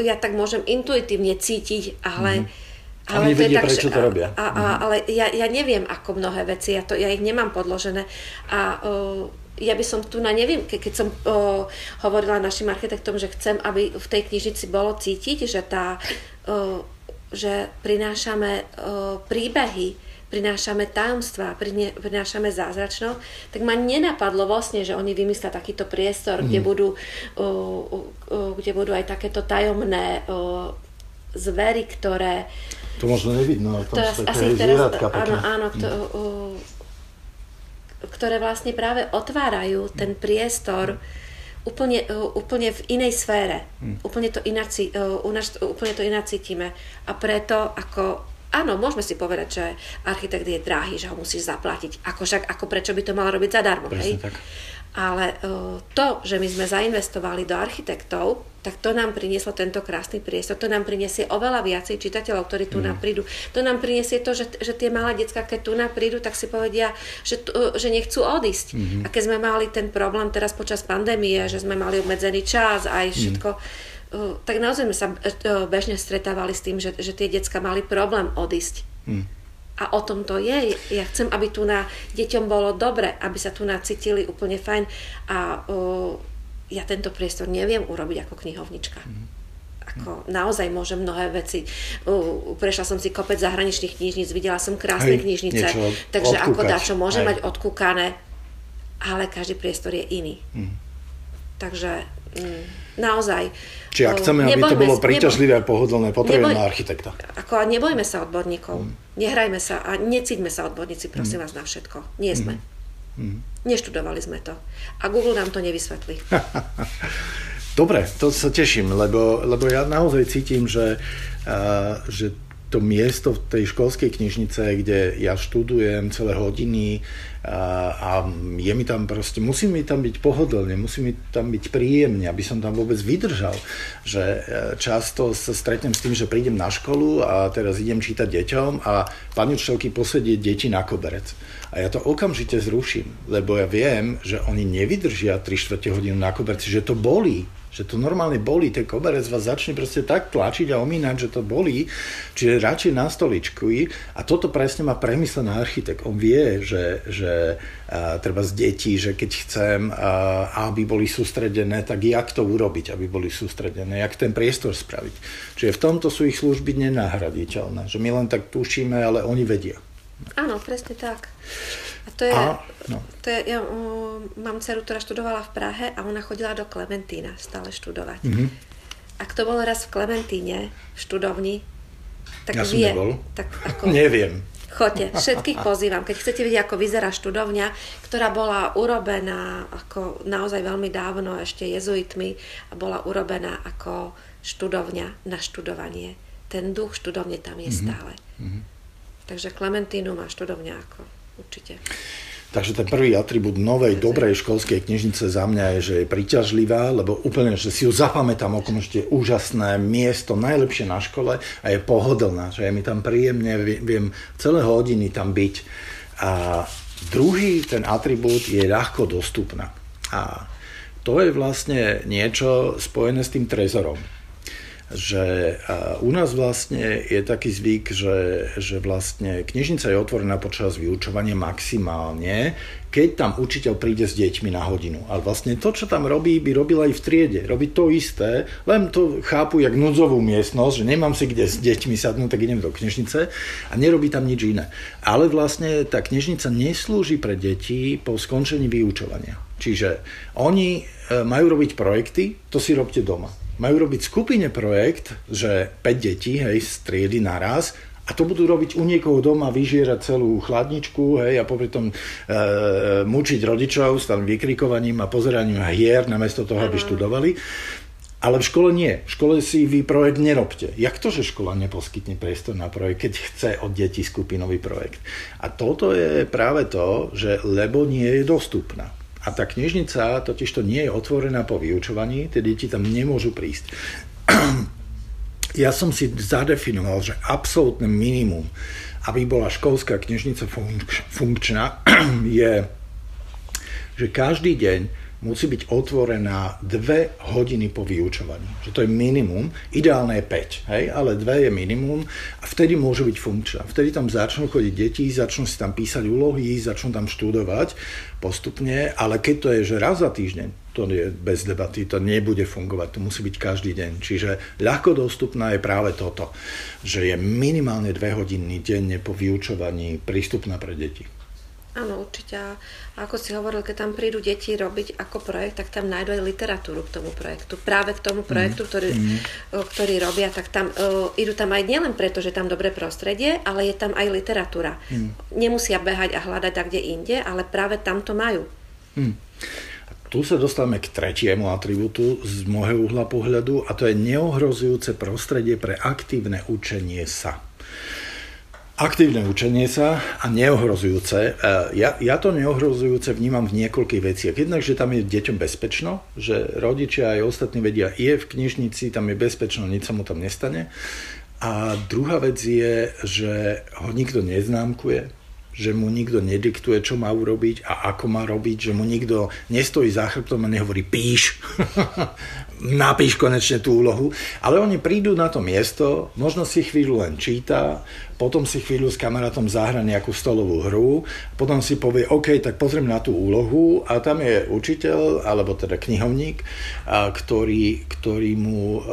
ja tak môžem intuitívne cítiť, ale... Mm. Ale Oni vedia, tak, prečo to robia. A, a, mm. Ale ja, ja neviem, ako mnohé veci, ja, to, ja ich nemám podložené. A o, ja by som tu na neviem, ke, keď som o, hovorila našim architektom, že chcem, aby v tej knižnici bolo cítiť, že, tá, o, že prinášame o, príbehy, prinášame tajomstvá, prinášame zázračno, tak ma nenapadlo vlastne, že oni vymyslia takýto priestor, mm. kde, mhm. budú, uh, uh, kde budú aj takéto tajomné uh, zvery, ktoré... To možno nevidno, ale tam sú také áno, áno, to, uh, ktoré vlastne práve otvárajú ten priestor úplne, uh, úplne v inej sfére. Mm. Úplne, to inak, uh, úplne to inak cítime. A preto ako áno, môžeme si povedať, že architekt je drahý, že ho musíš zaplatiť. Ako však, ako prečo by to mal robiť zadarmo, hej? Tak. Ale uh, to, že my sme zainvestovali do architektov, tak to nám prinieslo tento krásny priestor, to nám priniesie oveľa viacej čitateľov, ktorí tu mm. prídu. To nám priniesie to, že, že tie malé detská, keď tu nám prídu, tak si povedia, že, že nechcú odísť. Mm-hmm. A keď sme mali ten problém teraz počas pandémie, že sme mali obmedzený čas aj mhm. všetko, mm tak naozaj sme sa e, bežne stretávali s tým, že, že tie decka mali problém odísť. Hmm. A o tom to je. Ja chcem, aby tu na deťom bolo dobre, aby sa tu nacítili úplne fajn. A uh, ja tento priestor neviem urobiť ako knihovnička. Hmm. Ako naozaj môžem mnohé veci. Uh, prešla som si kopec zahraničných knižníc, videla som krásne Hej, knižnice, takže odkúkať. ako dačo môžem Hej. mať odkúkané, ale každý priestor je iný. Hmm. Takže Mm, naozaj. Či ak chceme, aby nebojme, to bolo príťažlivé a pohodlné, potrebujeme neboj, architekta. Ako, nebojme sa odborníkov. Mm. Nehrajme sa a necíťme sa odborníci, prosím mm. vás, na všetko. Nie sme. Mm. Neštudovali sme to. A Google nám to nevysvetlí. [laughs] Dobre, to sa teším, lebo, lebo ja naozaj cítim, že, uh, že to miesto v tej školskej knižnice, kde ja študujem celé hodiny a, a je mi tam proste, musí mi tam byť pohodlne, musí mi tam byť príjemne, aby som tam vôbec vydržal. Že e, často sa stretnem s tým, že prídem na školu a teraz idem čítať deťom a pani učiteľky posedie deti na koberec. A ja to okamžite zruším, lebo ja viem, že oni nevydržia 3 čtvrte hodinu na koberci, že to bolí že to normálne bolí, ten koberec vás začne proste tak tlačiť a omínať, že to bolí, čiže radšej na stoličku. A toto presne má premyslený architekt. On vie, že, že a, treba z detí, že keď chcem, a, aby boli sústredené, tak jak to urobiť, aby boli sústredené, jak ten priestor spraviť. Čiže v tomto sú ich služby nenahraditeľné, že my len tak tušíme, ale oni vedia. Áno, presne tak. A to je, a, no. to je ja um, mám dceru, ktorá študovala v Prahe a ona chodila do Klementína stále študovať. Mm-hmm. Ak to bolo raz v Klementíne, v študovni, tak ja vie. nebol. Tak ako, [laughs] Neviem. Choďte, všetkých pozývam. Keď chcete vidieť, ako vyzerá študovňa, ktorá bola urobená ako naozaj veľmi dávno, ešte jezuitmi, a bola urobená ako študovňa na študovanie. Ten duch študovne tam je mm-hmm. stále. Mm-hmm. Takže Klementínu má ako určite. Takže ten prvý atribút novej, dobrej školskej knižnice za mňa je, že je priťažlivá, lebo úplne, že si ju zapamätám okamžite úžasné miesto, najlepšie na škole a je pohodlná, že je mi tam príjemne, viem celé hodiny tam byť. A druhý ten atribút je ľahko dostupná. A to je vlastne niečo spojené s tým trezorom že u nás vlastne je taký zvyk, že, že vlastne knižnica je otvorená počas vyučovania maximálne, keď tam učiteľ príde s deťmi na hodinu. Ale vlastne to, čo tam robí, by robil aj v triede. Robí to isté, len to chápu jak núdzovú miestnosť, že nemám si kde s deťmi sadnúť, tak idem do knižnice a nerobí tam nič iné. Ale vlastne tá knižnica neslúži pre deti po skončení vyučovania. Čiže oni e, majú robiť projekty, to si robte doma majú robiť skupine projekt, že 5 detí, hej, z triedy naraz a to budú robiť u niekoho doma, vyžierať celú chladničku, hej, a popri tom e, mučiť rodičov s tam vykrikovaním a pozeraním hier, namiesto toho, aby študovali. Ale v škole nie. V škole si vy projekt nerobte. Jak to, že škola neposkytne priestor na projekt, keď chce od detí skupinový projekt? A toto je práve to, že lebo nie je dostupná. A tá knižnica totiž to nie je otvorená po vyučovaní, tie deti tam nemôžu prísť. [clears throat] Ja som si zadefinoval, že absolútne minimum, aby bola školská knižnica funkčná, [clears throat] je, že každý deň musí byť otvorená dve hodiny po vyučovaní. Že to je minimum, ideálne je 5, hej? ale dve je minimum a vtedy môže byť funkčná. Vtedy tam začnú chodiť deti, začnú si tam písať úlohy, začnú tam študovať postupne, ale keď to je, že raz za týždeň, to je bez debaty, to nebude fungovať, to musí byť každý deň. Čiže ľahko dostupná je práve toto, že je minimálne dve hodiny denne po vyučovaní prístupná pre deti. Áno, určite. A ako si hovoril, keď tam prídu deti robiť ako projekt, tak tam nájdú aj literatúru k tomu projektu. Práve k tomu projektu, mm. ktorý, mm. ktorý robia, tak tam uh, idú tam aj nielen preto, že tam dobré prostredie, ale je tam aj literatúra. Mm. Nemusia behať a hľadať tak, kde inde, ale práve tam to majú. Mm. Tu sa dostávame k tretiemu atribútu z môjho uhla pohľadu a to je neohrozujúce prostredie pre aktívne učenie sa aktívne učenie sa a neohrozujúce. E, ja, ja to neohrozujúce vnímam v niekoľkých veciach. Jednak, že tam je deťom bezpečno, že rodičia aj ostatní vedia, je v knižnici, tam je bezpečno, nič sa mu tam nestane. A druhá vec je, že ho nikto neznámkuje, že mu nikto nediktuje, čo má urobiť a ako má robiť, že mu nikto nestojí za chrbtom a nehovorí píš, [laughs] napíš konečne tú úlohu, ale oni prídu na to miesto, možno si chvíľu len číta, potom si chvíľu s kamarátom zahra nejakú stolovú hru, potom si povie, OK, tak pozriem na tú úlohu a tam je učiteľ, alebo teda knihovník, a, ktorý, ktorý mu a,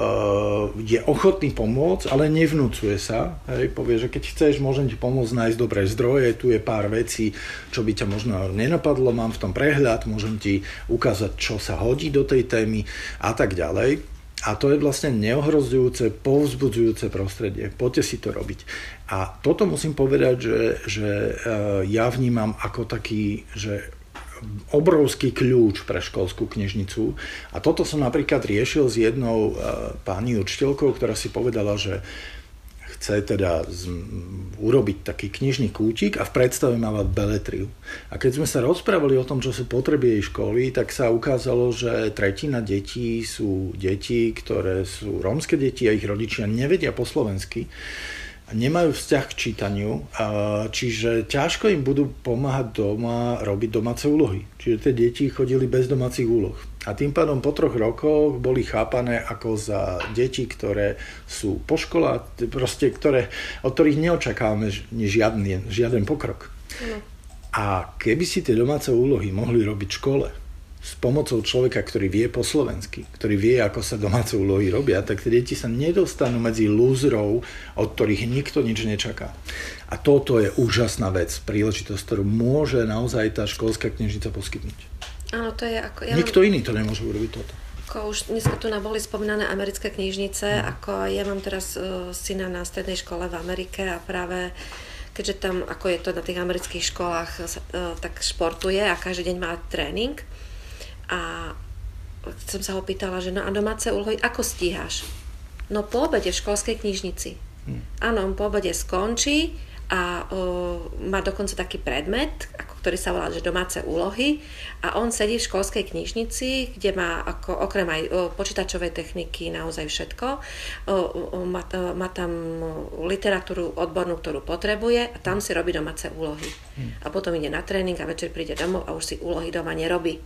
je ochotný pomôcť, ale nevnúcuje sa. Hej, povie, že keď chceš, môžem ti pomôcť nájsť dobré zdroje, tu je pár vecí, čo by ťa možno nenapadlo, mám v tom prehľad, môžem ti ukázať, čo sa hodí do tej témy a tak ďalej. A to je vlastne neohrozujúce, povzbudzujúce prostredie. Poďte si to robiť. A toto musím povedať, že, že e, ja vnímam ako taký, že obrovský kľúč pre školskú knižnicu. A toto som napríklad riešil s jednou e, pani učiteľkou, ktorá si povedala, že chce teda z, urobiť taký knižný kútik a v predstave mala beletriu. A keď sme sa rozprávali o tom, čo sú potreby jej školy, tak sa ukázalo, že tretina detí sú deti, ktoré sú rómske deti a ich rodičia nevedia po slovensky nemajú vzťah k čítaniu, čiže ťažko im budú pomáhať doma robiť domáce úlohy. Čiže tie deti chodili bez domácich úloh. A tým pádom po troch rokoch boli chápané ako za deti, ktoré sú po škole, proste ktoré, od ktorých neočakávame žiadny, žiaden pokrok. No. A keby si tie domáce úlohy mohli robiť v škole, s pomocou človeka, ktorý vie po slovensky, ktorý vie, ako sa domáce úlohy robia, tak tie deti sa nedostanú medzi lúzrov, od ktorých nikto nič nečaká. A toto je úžasná vec, príležitosť, ktorú môže naozaj tá školská knižnica poskytnúť. Áno, to je ako... Ja Nikto mám... iný to nemôže urobiť toto. Ako už dneska tu boli spomínané americké knižnice, hmm. ako ja mám teraz uh, syna na strednej škole v Amerike a práve keďže tam, ako je to na tých amerických školách, uh, tak športuje a každý deň má tréning, a som sa ho pýtala, že no a domáce úlohy, ako stíhaš? No po obede v školskej knižnici. Hm. Áno, on po obede skončí a o, má dokonca taký predmet, ako, ktorý sa volá že domáce úlohy a on sedí v školskej knižnici, kde má ako, okrem aj o, počítačovej techniky naozaj všetko. O, o, má, o, má tam literatúru odbornú, ktorú potrebuje a tam si robí domáce úlohy. A potom ide na tréning a večer príde domov a už si úlohy doma nerobí.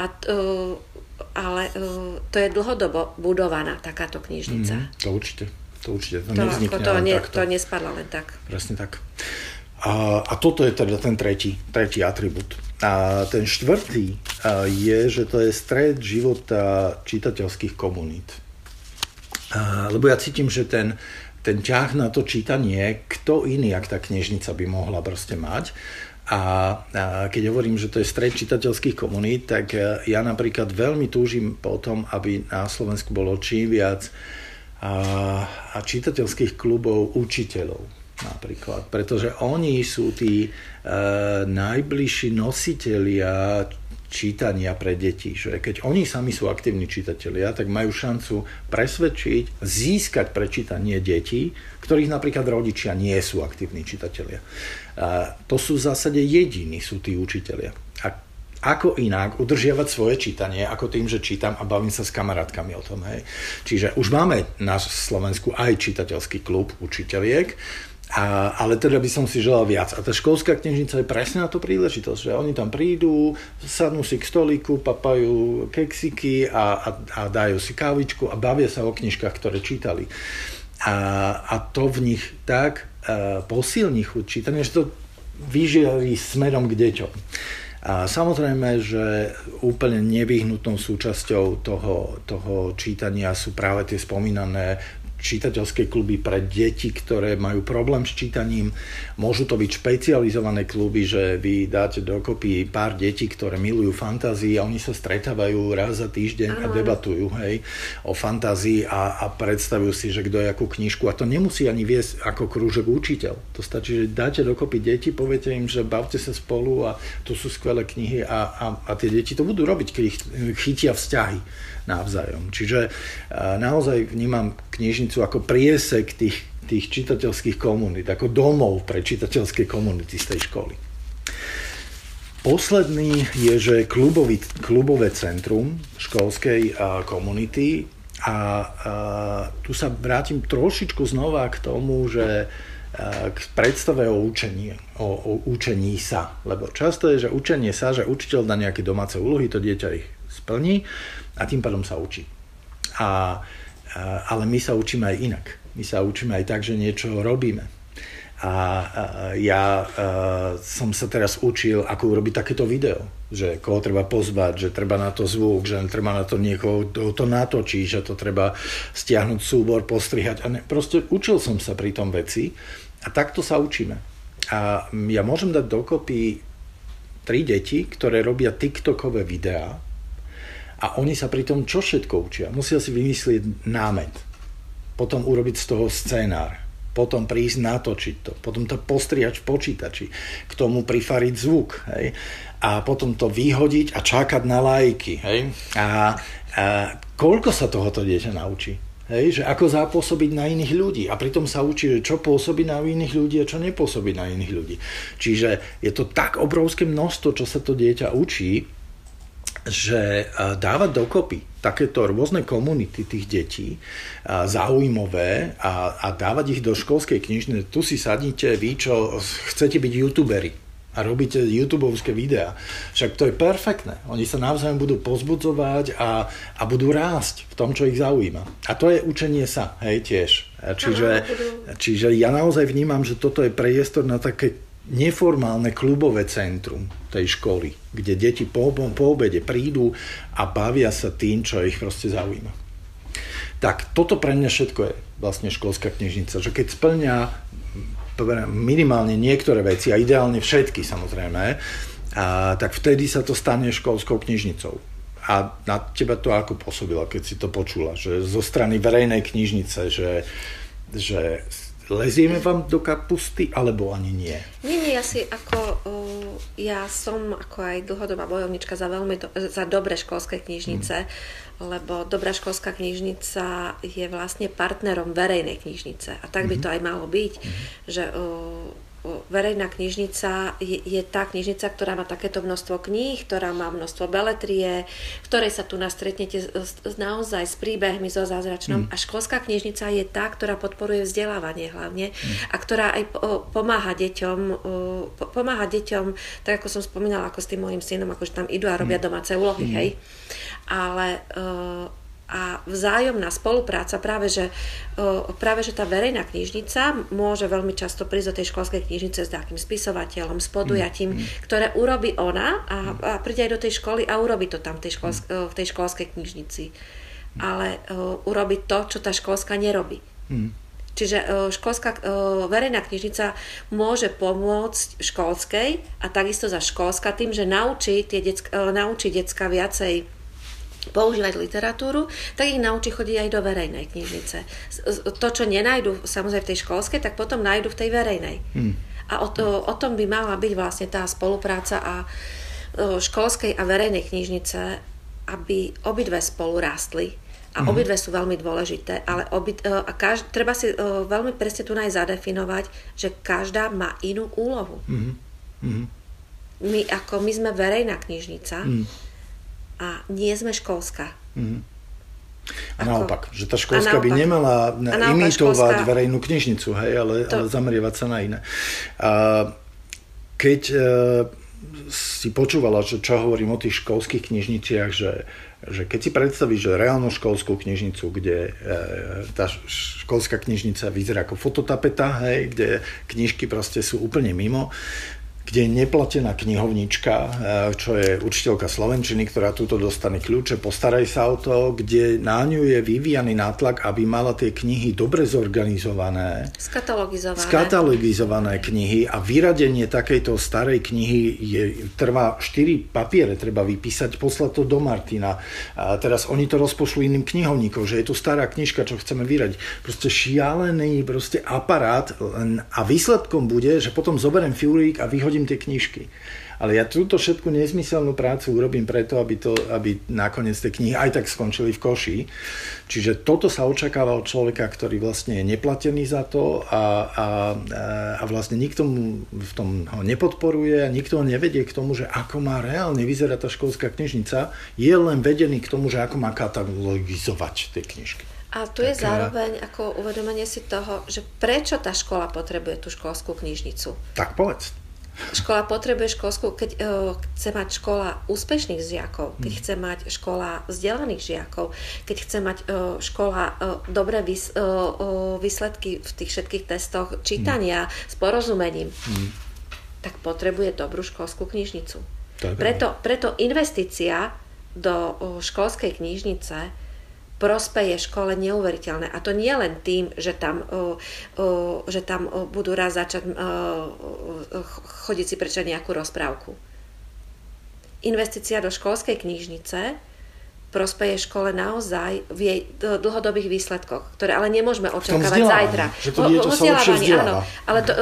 A t, uh, ale to je dlhodobo budovaná takáto knižnica. Mm, to určite. To určite. To, to, ako to, ne, to nespadlo len tak. Presne tak. A, a toto je teda ten tretí, tretí atribút. A ten štvrtý a, je, že to je stred života čitateľských komunít. A, lebo ja cítim, že ten, ten ťah na to čítanie, kto iný, ak tá knižnica by mohla proste mať. A, keď hovorím, že to je stred čitateľských komunít, tak e, ja napríklad veľmi túžim po tom, aby na Slovensku bolo čím viac a, a čitateľských klubov učiteľov napríklad, pretože oni sú tí e, najbližší nositelia čítania pre deti. Že keď oni sami sú aktívni čitatelia, tak majú šancu presvedčiť, získať prečítanie detí, ktorých napríklad rodičia nie sú aktívni čitatelia. A to sú v zásade jediní, sú tí učitelia. Ako inak udržiavať svoje čítanie, ako tým, že čítam a bavím sa s kamarátkami o tom. Hej. Čiže už máme na Slovensku aj čitateľský klub učiteľiek, a, ale teda by som si želal viac. A tá školská knižnica je presne na to príležitosť, že oni tam prídu, sadnú si k stolíku, papajú keksiky a, a, a dajú si kávičku a bavia sa o knižkách, ktoré čítali. A, a to v nich tak a, posilní chuť čítania, že to vyžiari smerom k deťom. A samozrejme, že úplne nevyhnutnou súčasťou toho, toho čítania sú práve tie spomínané čitateľské kluby pre deti, ktoré majú problém s čítaním. Môžu to byť špecializované kluby, že vy dáte dokopy pár detí, ktoré milujú fantázii a oni sa stretávajú raz za týždeň a debatujú hej, o fantázii a, a predstavujú si, že kto je akú knižku. A to nemusí ani viesť ako krúžok učiteľ. To stačí, že dáte dokopy deti, poviete im, že bavte sa spolu a tu sú skvelé knihy a, a, a tie deti to budú robiť, keď ich chytia vzťahy navzájom. Čiže naozaj vnímam knižnicu ako priesek tých, tých čitateľských komunít, ako domov pre čitateľské komunity z tej školy. Posledný je, že klubový, klubové centrum školskej a, komunity a, a tu sa vrátim trošičku znova k tomu, že k predstave o učení, o, o učení sa. Lebo často je, že učenie sa, že učiteľ dá nejaké domáce úlohy, to dieťa ich splní a tým pádom sa učí. A, a, ale my sa učíme aj inak. My sa učíme aj tak, že niečo robíme. a, ja som sa teraz učil, ako urobiť takéto video. Že koho treba pozvať, že treba na to zvuk, že treba na to niekoho to, to natočiť, že to treba stiahnuť súbor, postrihať. A ne, proste učil som sa pri tom veci a takto sa učíme. A ja môžem dať dokopy tri deti, ktoré robia TikTokové videá a oni sa pri tom čo všetko učia. Musia si vymyslieť námet, potom urobiť z toho scénár, potom prísť natočiť to, potom to postriať v počítači, k tomu prifariť zvuk, hej, a potom to vyhodiť a čakať na lajky, hej, a, a koľko sa tohoto dieťa naučí, hej, že ako zapôsobiť na iných ľudí. A pritom sa učí, že čo pôsobí na iných ľudí a čo nepôsobí na iných ľudí. Čiže je to tak obrovské množstvo, čo sa to dieťa učí, že dávať dokopy takéto rôzne komunity tých detí zaujímavé a, a dávať ich do školskej knižne, tu si sadnite vy, čo chcete byť youtuberi a robíte youtubovské videá. Však to je perfektné. Oni sa navzájom budú pozbudzovať a, a budú rásť v tom, čo ich zaujíma. A to je učenie sa, hej, tiež. Čiže, čiže ja naozaj vnímam, že toto je priestor na také neformálne klubové centrum tej školy, kde deti po, po obede prídu a bavia sa tým, čo ich proste zaujíma. Tak toto pre mňa všetko je vlastne školská knižnica, že keď splňa minimálne niektoré veci a ideálne všetky samozrejme, a, tak vtedy sa to stane školskou knižnicou. A na teba to ako pôsobilo, keď si to počula, že zo strany verejnej knižnice, že, že lezieme vám do kapusty, alebo ani nie? Nie, nie, ja si ako, ja som ako aj dlhodobá bojovnička za veľmi, do, za dobré školské knižnice, mm. lebo dobrá školská knižnica je vlastne partnerom verejnej knižnice a tak by to mhm. aj malo byť, mm. že verejná knižnica je, je tá knižnica, ktorá má takéto množstvo kníh, ktorá má množstvo beletrie, v ktorej sa tu nastretnete naozaj s príbehmi so zázračnom. Mm. A školská knižnica je tá, ktorá podporuje vzdelávanie hlavne mm. a ktorá aj pomáha deťom, pomáha deťom, tak ako som spomínala, ako s tým môjim synom, akože tam idú a robia mm. domáce úlohy, mm. hej. Ale a vzájomná spolupráca, práve že, práve že tá verejná knižnica môže veľmi často prísť do tej školskej knižnice s takým spisovateľom, s podujatím, mm, mm. ktoré urobí ona a, a príde aj do tej školy a urobí to tam v tej, školsk- mm. v tej školskej knižnici. Ale uh, urobí to, čo tá školská nerobí. Mm. Čiže školská, verejná knižnica môže pomôcť školskej a takisto za školská tým, že naučí, tie decka, naučí decka viacej používať literatúru, tak ich naučí chodiť aj do verejnej knižnice. To, čo nenajdu samozrejme v tej školskej, tak potom nájdu v tej verejnej. Hmm. A o, to, o tom by mala byť vlastne tá spolupráca a školskej a verejnej knižnice, aby obidve spolu rástli. A mm obidve sú veľmi dôležité, ale obi, a kaž, treba si veľmi presne tu aj zadefinovať, že každá má inú úlohu. Mm-hmm. My, ako my sme verejná knižnica, mm a nie sme školská. Mm-hmm. A Ako, naopak, že tá školská by nemala imitovať školská... verejnú knižnicu, hej, ale, to... ale zameriavať sa na iné. A keď e, si počúvala, že čo hovorím o tých školských knižniciach, že, že keď si predstavíš, že reálnu školskú knižnicu, kde e, tá školská knižnica vyzerá ako fototapeta, hej, kde knižky proste sú úplne mimo, kde je neplatená knihovnička, e, čo je učiteľka Slovenčiny, ktorá túto dostane kľúče, postaraj sa o to, kde na ňu je vyvíjaný nátlak, aby mala tie knihy dobre zorganizované. Skatalogizované. Skatalogizované knihy a vyradenie takejto starej knihy je, trvá 4 papiere, treba vypísať, poslať to do Martina. A teraz oni to rozpošlú iným knihovníkom, že je tu stará knižka, čo chceme vyradiť. Proste šialený proste aparát a výsledkom bude, že potom zoberiem fiulík a vyhodím hodím tie knižky. Ale ja túto všetku nezmyselnú prácu urobím preto, aby, to, aby nakoniec tie knihy aj tak skončili v koši. Čiže toto sa očakáva od človeka, ktorý vlastne je neplatený za to a, a, a vlastne nikto mu v tom ho nepodporuje a nikto ho nevedie k tomu, že ako má reálne vyzerať tá školská knižnica, je len vedený k tomu, že ako má katalogizovať tie knižky. A tu je zároveň ako uvedomenie si toho, že prečo tá škola potrebuje tú školskú knižnicu. Tak povedz. Škola potrebuje školskú, keď uh, chce mať škola úspešných žiakov, keď hmm. chce mať škola vzdelaných žiakov, keď chce mať uh, škola uh, dobré vys, uh, uh, výsledky v tých všetkých testoch čítania hmm. s porozumením, hmm. tak potrebuje dobrú školskú knižnicu. Preto, preto investícia do školskej knižnice prospeje škole neuveriteľné. A to nie len tým, že tam, že tam budú raz začať chodiť si prečať nejakú rozprávku. Investícia do školskej knižnice prospeje škole naozaj v jej dlhodobých výsledkoch, ktoré ale nemôžeme očakávať zajtra. Že to dieťa sa lepšie áno, ale to,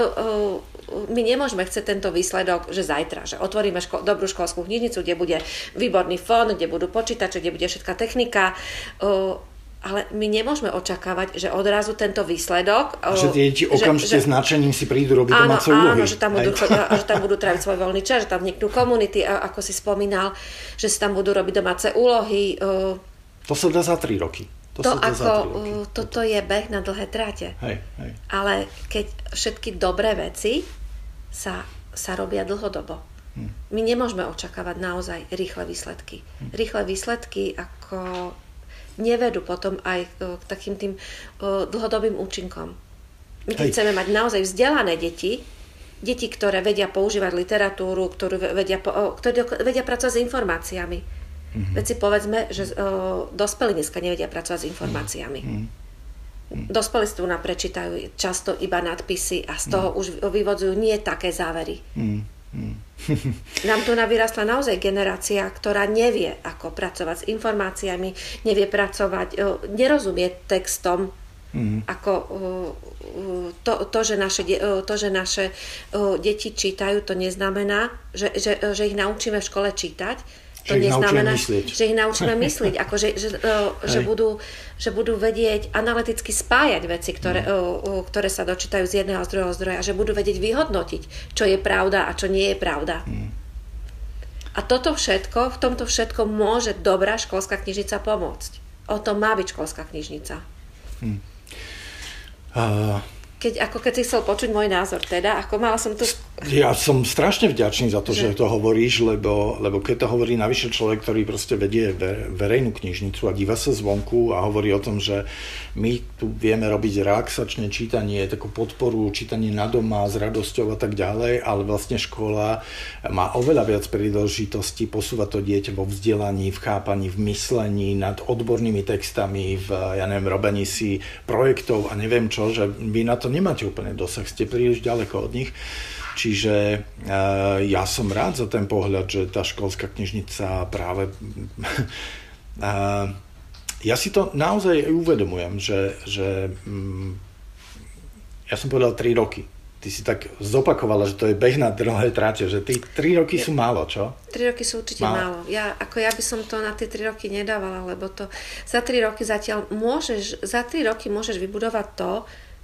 my nemôžeme chcieť tento výsledok, že zajtra, že otvoríme ško- dobrú školskú knižnicu, kde bude výborný fón, kde budú počítače, kde bude všetká technika, uh, ale my nemôžeme očakávať, že odrazu tento výsledok... A že tie deti okamžite s nadšením si prídu robiť áno, domáce úlohy. Áno, že tam, budú, že tam budú tráviť svoj voľný čas, že tam vzniknú komunity, ako si spomínal, že si tam budú robiť domáce úlohy. To sa dá za 3 roky. To, to ako, toto je beh na dlhé tráte. Hej, hej. Ale keď všetky dobré veci sa, sa robia dlhodobo. Hm. My nemôžeme očakávať naozaj rýchle výsledky. Hm. Rýchle výsledky ako nevedú potom aj k takým tým dlhodobým účinkom. My keď Hej. chceme mať naozaj vzdelané deti, deti, ktoré vedia používať literatúru, ktorú vedia, ktoré vedia pracovať s informáciami. Mm-hmm. Veď si povedzme, že o, dospelí dneska nevedia pracovať s informáciami. Mm-hmm. Dospelí si tu nám prečítajú často iba nadpisy a z toho mm. už vyvodzujú nie také závery. Mm. Mm. [laughs] Nám tu vyrastla naozaj generácia, ktorá nevie, ako pracovať s informáciami, nevie pracovať, nerozumie textom, mm. ako to, to, že naše, to, že naše deti čítajú, to neznamená, že, že, že ich naučíme v škole čítať, to že neznamená, že ich naučíme myslieť, ako že, že, [laughs] že, budú, že budú vedieť analyticky spájať veci, ktoré, mm. ktoré sa dočítajú z jedného z druhého zdroja a že budú vedieť vyhodnotiť, čo je pravda a čo nie je pravda. Mm. A toto všetko, v tomto všetko môže dobrá školská knižnica pomôcť. O tom má byť školská knižnica. Mm. Uh, keď, ako keď si chcel počuť môj názor teda, ako mala som tu... Ja som strašne vďačný za to, že, že to hovoríš, lebo, lebo keď to hovorí navyše človek, ktorý proste vedie verejnú knižnicu a díva sa zvonku a hovorí o tom, že my tu vieme robiť relaxačné čítanie, takú podporu, čítanie na doma s radosťou a tak ďalej, ale vlastne škola má oveľa viac príležitostí posúvať to dieťa vo vzdelaní, v chápaní, v myslení, nad odbornými textami, v, ja neviem, robení si projektov a neviem čo, že vy na to nemáte úplne dosah, ste príliš ďaleko od nich. Čiže e, ja som rád za ten pohľad, že tá školská knižnica práve... [laughs] E, ja si to naozaj uvedomujem, že, že mm, ja som povedal 3 roky. Ty si tak zopakovala, že to je beh na dlhé tráte, že tí 3 roky sú málo, čo? 3 roky sú určite málo. málo. Ja, ako ja by som to na tie 3 roky nedávala, lebo to za 3 roky zatiaľ môžeš, za 3 roky môžeš vybudovať to,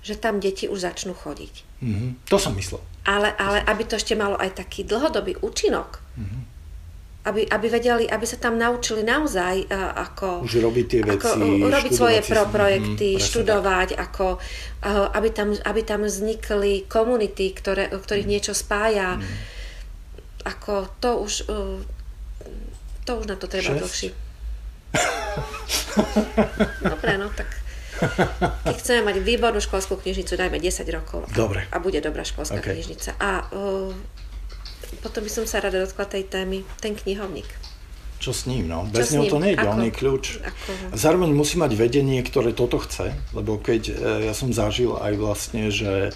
že tam deti už začnú chodiť. Mm-hmm. To som myslel. Ale, ale aby to ešte malo aj taký dlhodobý účinok. Mm-hmm. Aby, aby vedeli, aby sa tam naučili naozaj uh, ako... Už robiť tie veci, ako, robiť svoje pro projekty, mm, študovať, ako, uh, aby, tam, aby tam vznikli komunity, ktoré, ktorých mm. niečo spája. Mm. Ako to už... Uh, to už na to treba dlhšie. [laughs] Dobre, no tak keď chceme mať výbornú školskú knižnicu, dajme 10 rokov. Dobre. A bude dobrá školská okay. knižnica. A uh, potom by som sa rada dotkla tej témy, ten knihovník. Čo s ním, no? Bez neho to nejde, on je kľúč. Ako? Zároveň musí mať vedenie, ktoré toto chce, lebo keď e, ja som zažil aj vlastne, že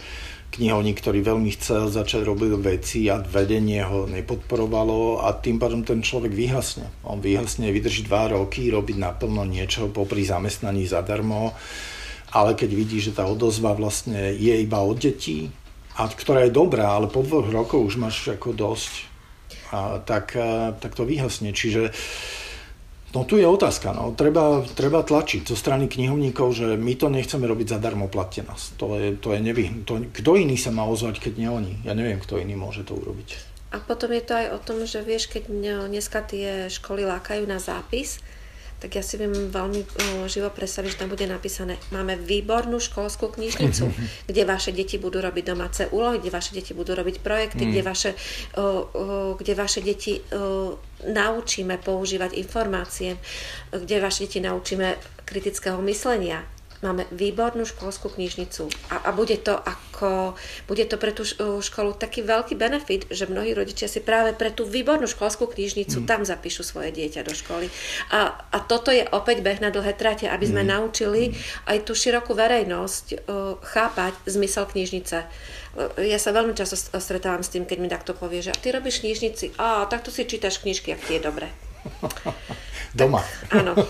knihovník, ktorý veľmi chcel začať robiť veci a vedenie ho nepodporovalo a tým pádom ten človek vyhasne. On vyhasne, vydrží dva roky robiť naplno niečo popri zamestnaní zadarmo, ale keď vidí, že tá odozva vlastne je iba od detí, a ktorá je dobrá, ale po dvoch rokoch už máš ako dosť, a tak, tak to vyhasne. Čiže No tu je otázka, no. treba, treba tlačiť zo strany knihovníkov, že my to nechceme robiť zadarmo, platte nás. To je, to je nevy... to, kto iný sa má ozvať, keď nie oni? Ja neviem, kto iný môže to urobiť. A potom je to aj o tom, že vieš, keď dneska tie školy lákajú na zápis, tak ja si viem veľmi o, živo predstaviť, že tam bude napísané, máme výbornú školskú knižnicu, kde vaše deti budú robiť domáce úlohy, kde vaše deti budú robiť projekty, mm. kde, vaše, o, o, kde vaše deti naučíme používať informácie, kde vaše deti naučíme kritického myslenia, máme výbornú školskú knižnicu a, a bude, to ako, bude to pre tú školu taký veľký benefit, že mnohí rodičia si práve pre tú výbornú školskú knižnicu mm. tam zapíšu svoje dieťa do školy. A, a toto je opäť beh na dlhé trate, aby sme mm. naučili aj tú širokú verejnosť uh, chápať zmysel knižnice. Ja sa veľmi často stretávam s tým, keď mi takto povie, že ty robíš knižnici, a takto si čítaš knižky, ak ti je dobre. [laughs] Doma. Áno. [laughs]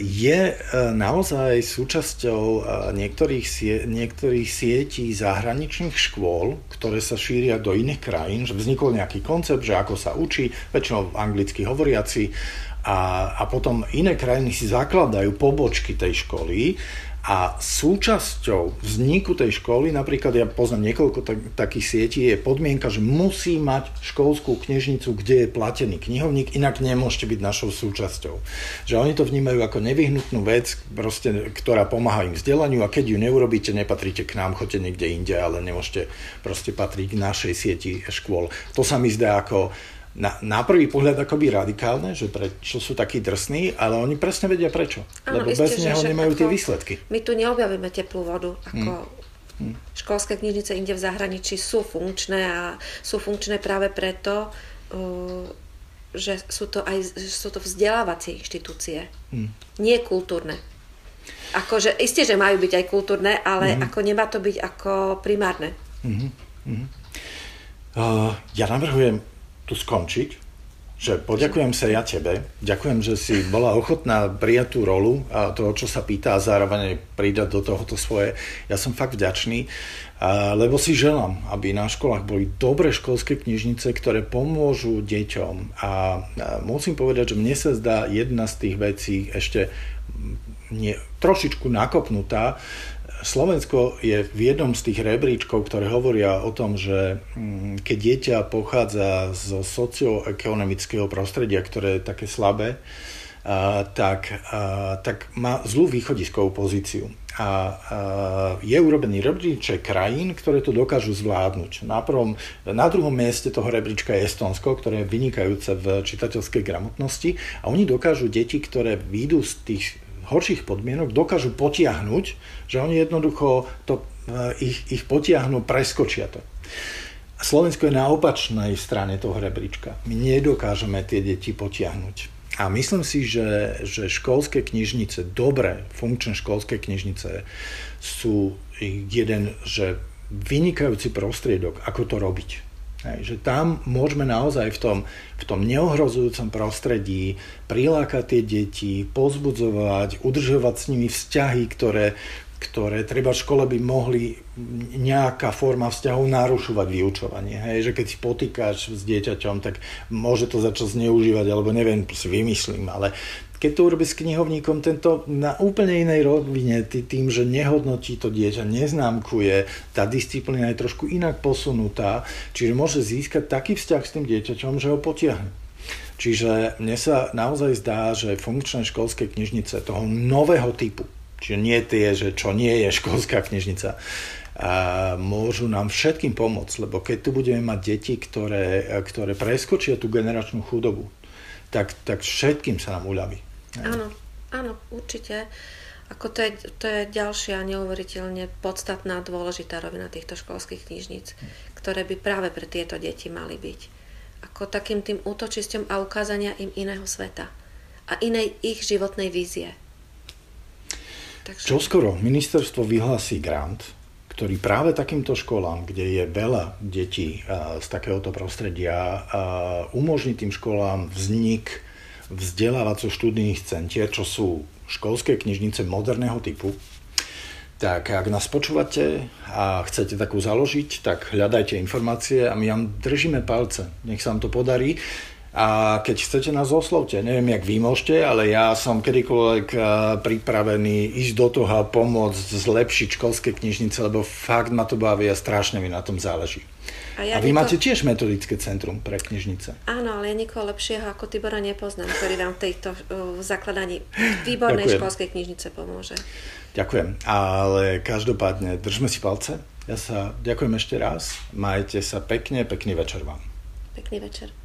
je e, naozaj súčasťou e, niektorých, sie- niektorých sietí zahraničných škôl, ktoré sa šíria do iných krajín, že vznikol nejaký koncept, že ako sa učí, väčšinou anglicky hovoriaci, a, a potom iné krajiny si zakladajú pobočky tej školy a súčasťou vzniku tej školy, napríklad ja poznám niekoľko tak, takých sietí, je podmienka, že musí mať školskú knižnicu, kde je platený knihovník, inak nemôžete byť našou súčasťou. Že oni to vnímajú ako nevyhnutnú vec, proste, ktorá pomáha im vzdelaniu a keď ju neurobíte, nepatríte k nám, choďte niekde inde, ale nemôžete proste patriť k našej sieti škôl. To sa mi zdá ako na, na prvý pohľad akoby radikálne, že prečo sú takí drsní, ale oni presne vedia prečo. Ano, lebo isté, bez neho že, nemajú tie výsledky. My tu neobjavíme teplú vodu, ako hmm. školské knižnice inde v zahraničí sú funkčné a sú funkčné práve preto, uh, že sú to aj sú to vzdelávacie inštitúcie, hmm. nie kultúrne. Akože, isté, že majú byť aj kultúrne, ale hmm. ako nemá to byť ako primárne. Hmm. Hmm. Uh, ja navrhujem tu skončiť, že poďakujem sa ja tebe, ďakujem, že si bola ochotná prijať tú rolu a toho, čo sa pýta a zároveň pridať do tohoto svoje. Ja som fakt vďačný, lebo si želám, aby na školách boli dobré školské knižnice, ktoré pomôžu deťom. A musím povedať, že mne sa zdá jedna z tých vecí ešte nie, trošičku nakopnutá, Slovensko je v jednom z tých rebríčkov, ktoré hovoria o tom, že mm, keď dieťa pochádza zo socioekonomického prostredia, ktoré je také slabé, tak, tak má zlú východiskovú pozíciu. A je urobený rebríček krajín, ktoré to dokážu zvládnuť. Na, prvom, na druhom mieste toho rebríčka je Estonsko, ktoré je vynikajúce v čitateľskej gramotnosti a oni dokážu deti, ktoré výjdu z tých horších podmienok dokážu potiahnuť, že oni jednoducho to, eh, ich, ich potiahnu, preskočia to. Slovensko je na opačnej strane toho rebríčka. My nedokážeme tie deti potiahnuť. A myslím si, že, že školské knižnice, dobré, funkčné školské knižnice sú jeden, že vynikajúci prostriedok, ako to robiť. Hej, že tam môžeme naozaj v tom, v tom neohrozujúcom prostredí prilákať tie deti, pozbudzovať, udržovať s nimi vzťahy, ktoré, ktoré treba v škole by mohli nejaká forma vzťahov narušovať vyučovanie. Hej, že keď si potýkaš s dieťaťom, tak môže to začať zneužívať, alebo neviem, si vymyslím, ale keď to urobí s knihovníkom, tento na úplne inej rovine, tým, že nehodnotí to dieťa, neznámkuje, tá disciplína je trošku inak posunutá, čiže môže získať taký vzťah s tým dieťaťom, že ho potiahne. Čiže mne sa naozaj zdá, že funkčné školské knižnice toho nového typu, čiže nie tie, že čo nie je školská knižnica, a môžu nám všetkým pomôcť, lebo keď tu budeme mať deti, ktoré, ktoré preskočia tú generačnú chudobu, tak, tak všetkým sa nám uľaví. Áno, áno, určite. Ako to, je, to je ďalšia neuveriteľne podstatná, dôležitá rovina týchto školských knižníc, ktoré by práve pre tieto deti mali byť. Ako takým tým útočisťom a ukázania im iného sveta a inej ich životnej vízie. Takže... Čo skoro ministerstvo vyhlási grant, ktorý práve takýmto školám, kde je veľa detí z takéhoto prostredia, umožní tým školám vznik vzdelávaco-študijných centier, čo sú školské knižnice moderného typu. Tak ak nás počúvate a chcete takú založiť, tak hľadajte informácie a my vám držíme palce. Nech sa vám to podarí. A keď chcete nás oslovte, neviem, jak vy môžete, ale ja som kedykoľvek eh, pripravený ísť do toho a pomôcť zlepšiť školské knižnice, lebo fakt ma to baví a strašne mi na tom záleží. A, ja a vy niko... máte tiež metodické centrum pre knižnice. Áno, ale ja nikoho lepšieho ako Tibora nepoznám, ktorý vám v tejto uh, zakladaní výbornej Ďakujem. školskej knižnice pomôže. Ďakujem, ale každopádne držme si palce. Ja sa ďakujem ešte raz. Majte sa pekne, pekný večer vám. Pekný večer.